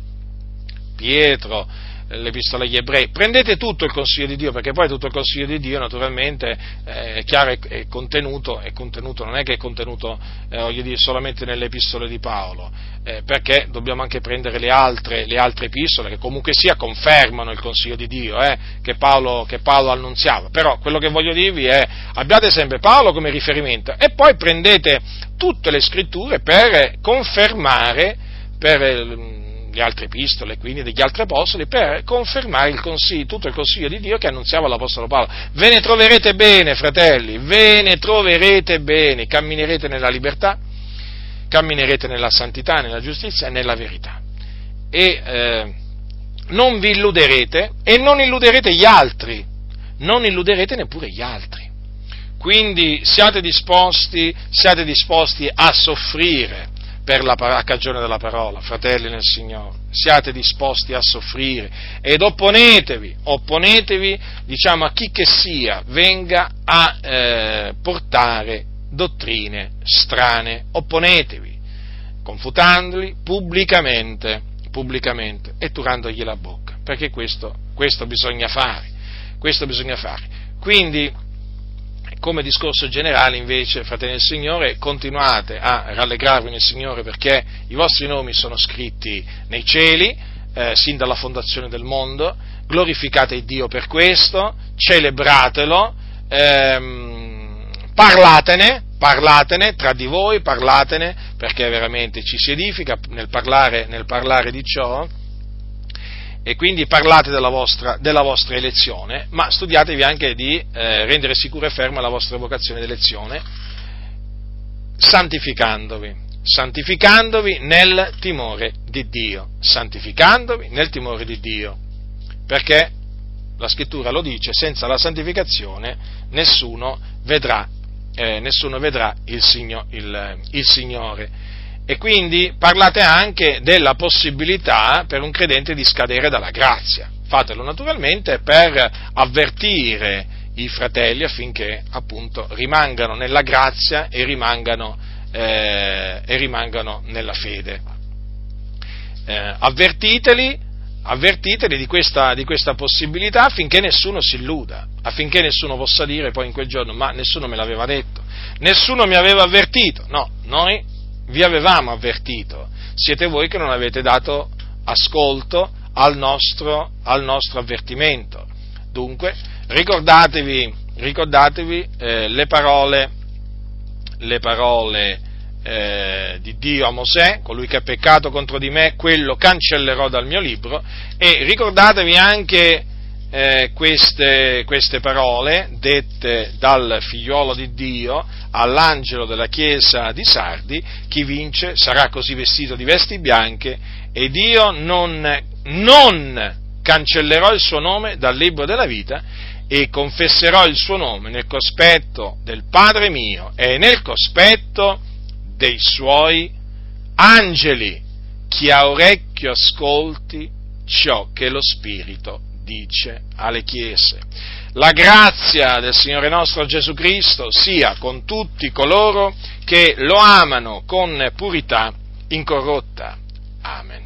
Pietro, l'epistola agli ebrei, prendete tutto il consiglio di Dio, perché poi tutto il consiglio di Dio naturalmente eh, è chiaro, è, contenuto, è contenuto, non è che è contenuto eh, dire, solamente nelle epistole di Paolo, eh, perché dobbiamo anche prendere le altre, le altre, epistole che comunque sia confermano il consiglio di Dio eh, che Paolo, che, Paolo, annunziava, però quello che voglio dirvi è abbiate sempre Paolo come riferimento e poi prendete tutte le scritture per confermare, per le altre epistole, quindi degli altri apostoli, per confermare il consiglio, tutto il consiglio di Dio che annunziava l'Apostolo Paolo. Ve ne troverete bene, fratelli, ve ne troverete bene, camminerete nella libertà, camminerete nella santità, nella giustizia e nella verità. E eh, non vi illuderete e non illuderete gli altri, non illuderete neppure gli altri. Quindi siate disposti, siate disposti a soffrire la, a cagione della parola, fratelli nel Signore, siate disposti a soffrire ed opponetevi, opponetevi diciamo, a chi che sia venga a eh, portare dottrine strane, opponetevi, confutandoli pubblicamente, pubblicamente e turandogli la bocca, perché questo, questo bisogna fare, questo bisogna fare. Quindi come discorso generale invece, fratelli del Signore, continuate a rallegrarvi nel Signore perché i vostri nomi sono scritti nei cieli, eh, sin dalla fondazione del mondo, glorificate Dio per questo, celebratelo, ehm, parlatene, parlatene tra di voi, parlatene perché veramente ci si edifica nel parlare, nel parlare di ciò e quindi parlate della vostra, della vostra, elezione, ma studiatevi anche di eh, rendere sicura e ferma la vostra vocazione d'elezione, santificandovi, santificandovi nel timore di Dio, santificandovi nel timore di Dio, perché la scrittura lo dice, senza la santificazione nessuno vedrà, eh, nessuno vedrà il, signo, il, il Signore e quindi parlate anche della possibilità per un credente di scadere dalla grazia. Fatelo naturalmente per avvertire i fratelli affinché appunto rimangano nella grazia e rimangano, eh, e rimangano nella fede. Eh, avvertiteli, avvertiteli di questa, di questa possibilità affinché nessuno si illuda, affinché nessuno possa dire poi in quel giorno ma nessuno me l'aveva detto, nessuno mi aveva avvertito. No, noi vi avevamo avvertito, siete voi che non avete dato ascolto al nostro, al nostro avvertimento. Dunque, ricordatevi, ricordatevi eh, le parole, le parole eh, di Dio a Mosè, colui che ha peccato contro di me, quello cancellerò dal mio libro, e ricordatevi anche eh, queste, queste parole dette dal figliuolo di Dio all'angelo della chiesa di Sardi, chi vince sarà così vestito di vesti bianche ed io non, non cancellerò il suo nome dal libro della vita e confesserò il suo nome nel cospetto del Padre mio e nel cospetto dei suoi angeli. Chi ha orecchio ascolti ciò che lo Spirito dice alle chiese. La grazia del Signore nostro Gesù Cristo sia con tutti coloro che lo amano con purità incorrotta. Amen.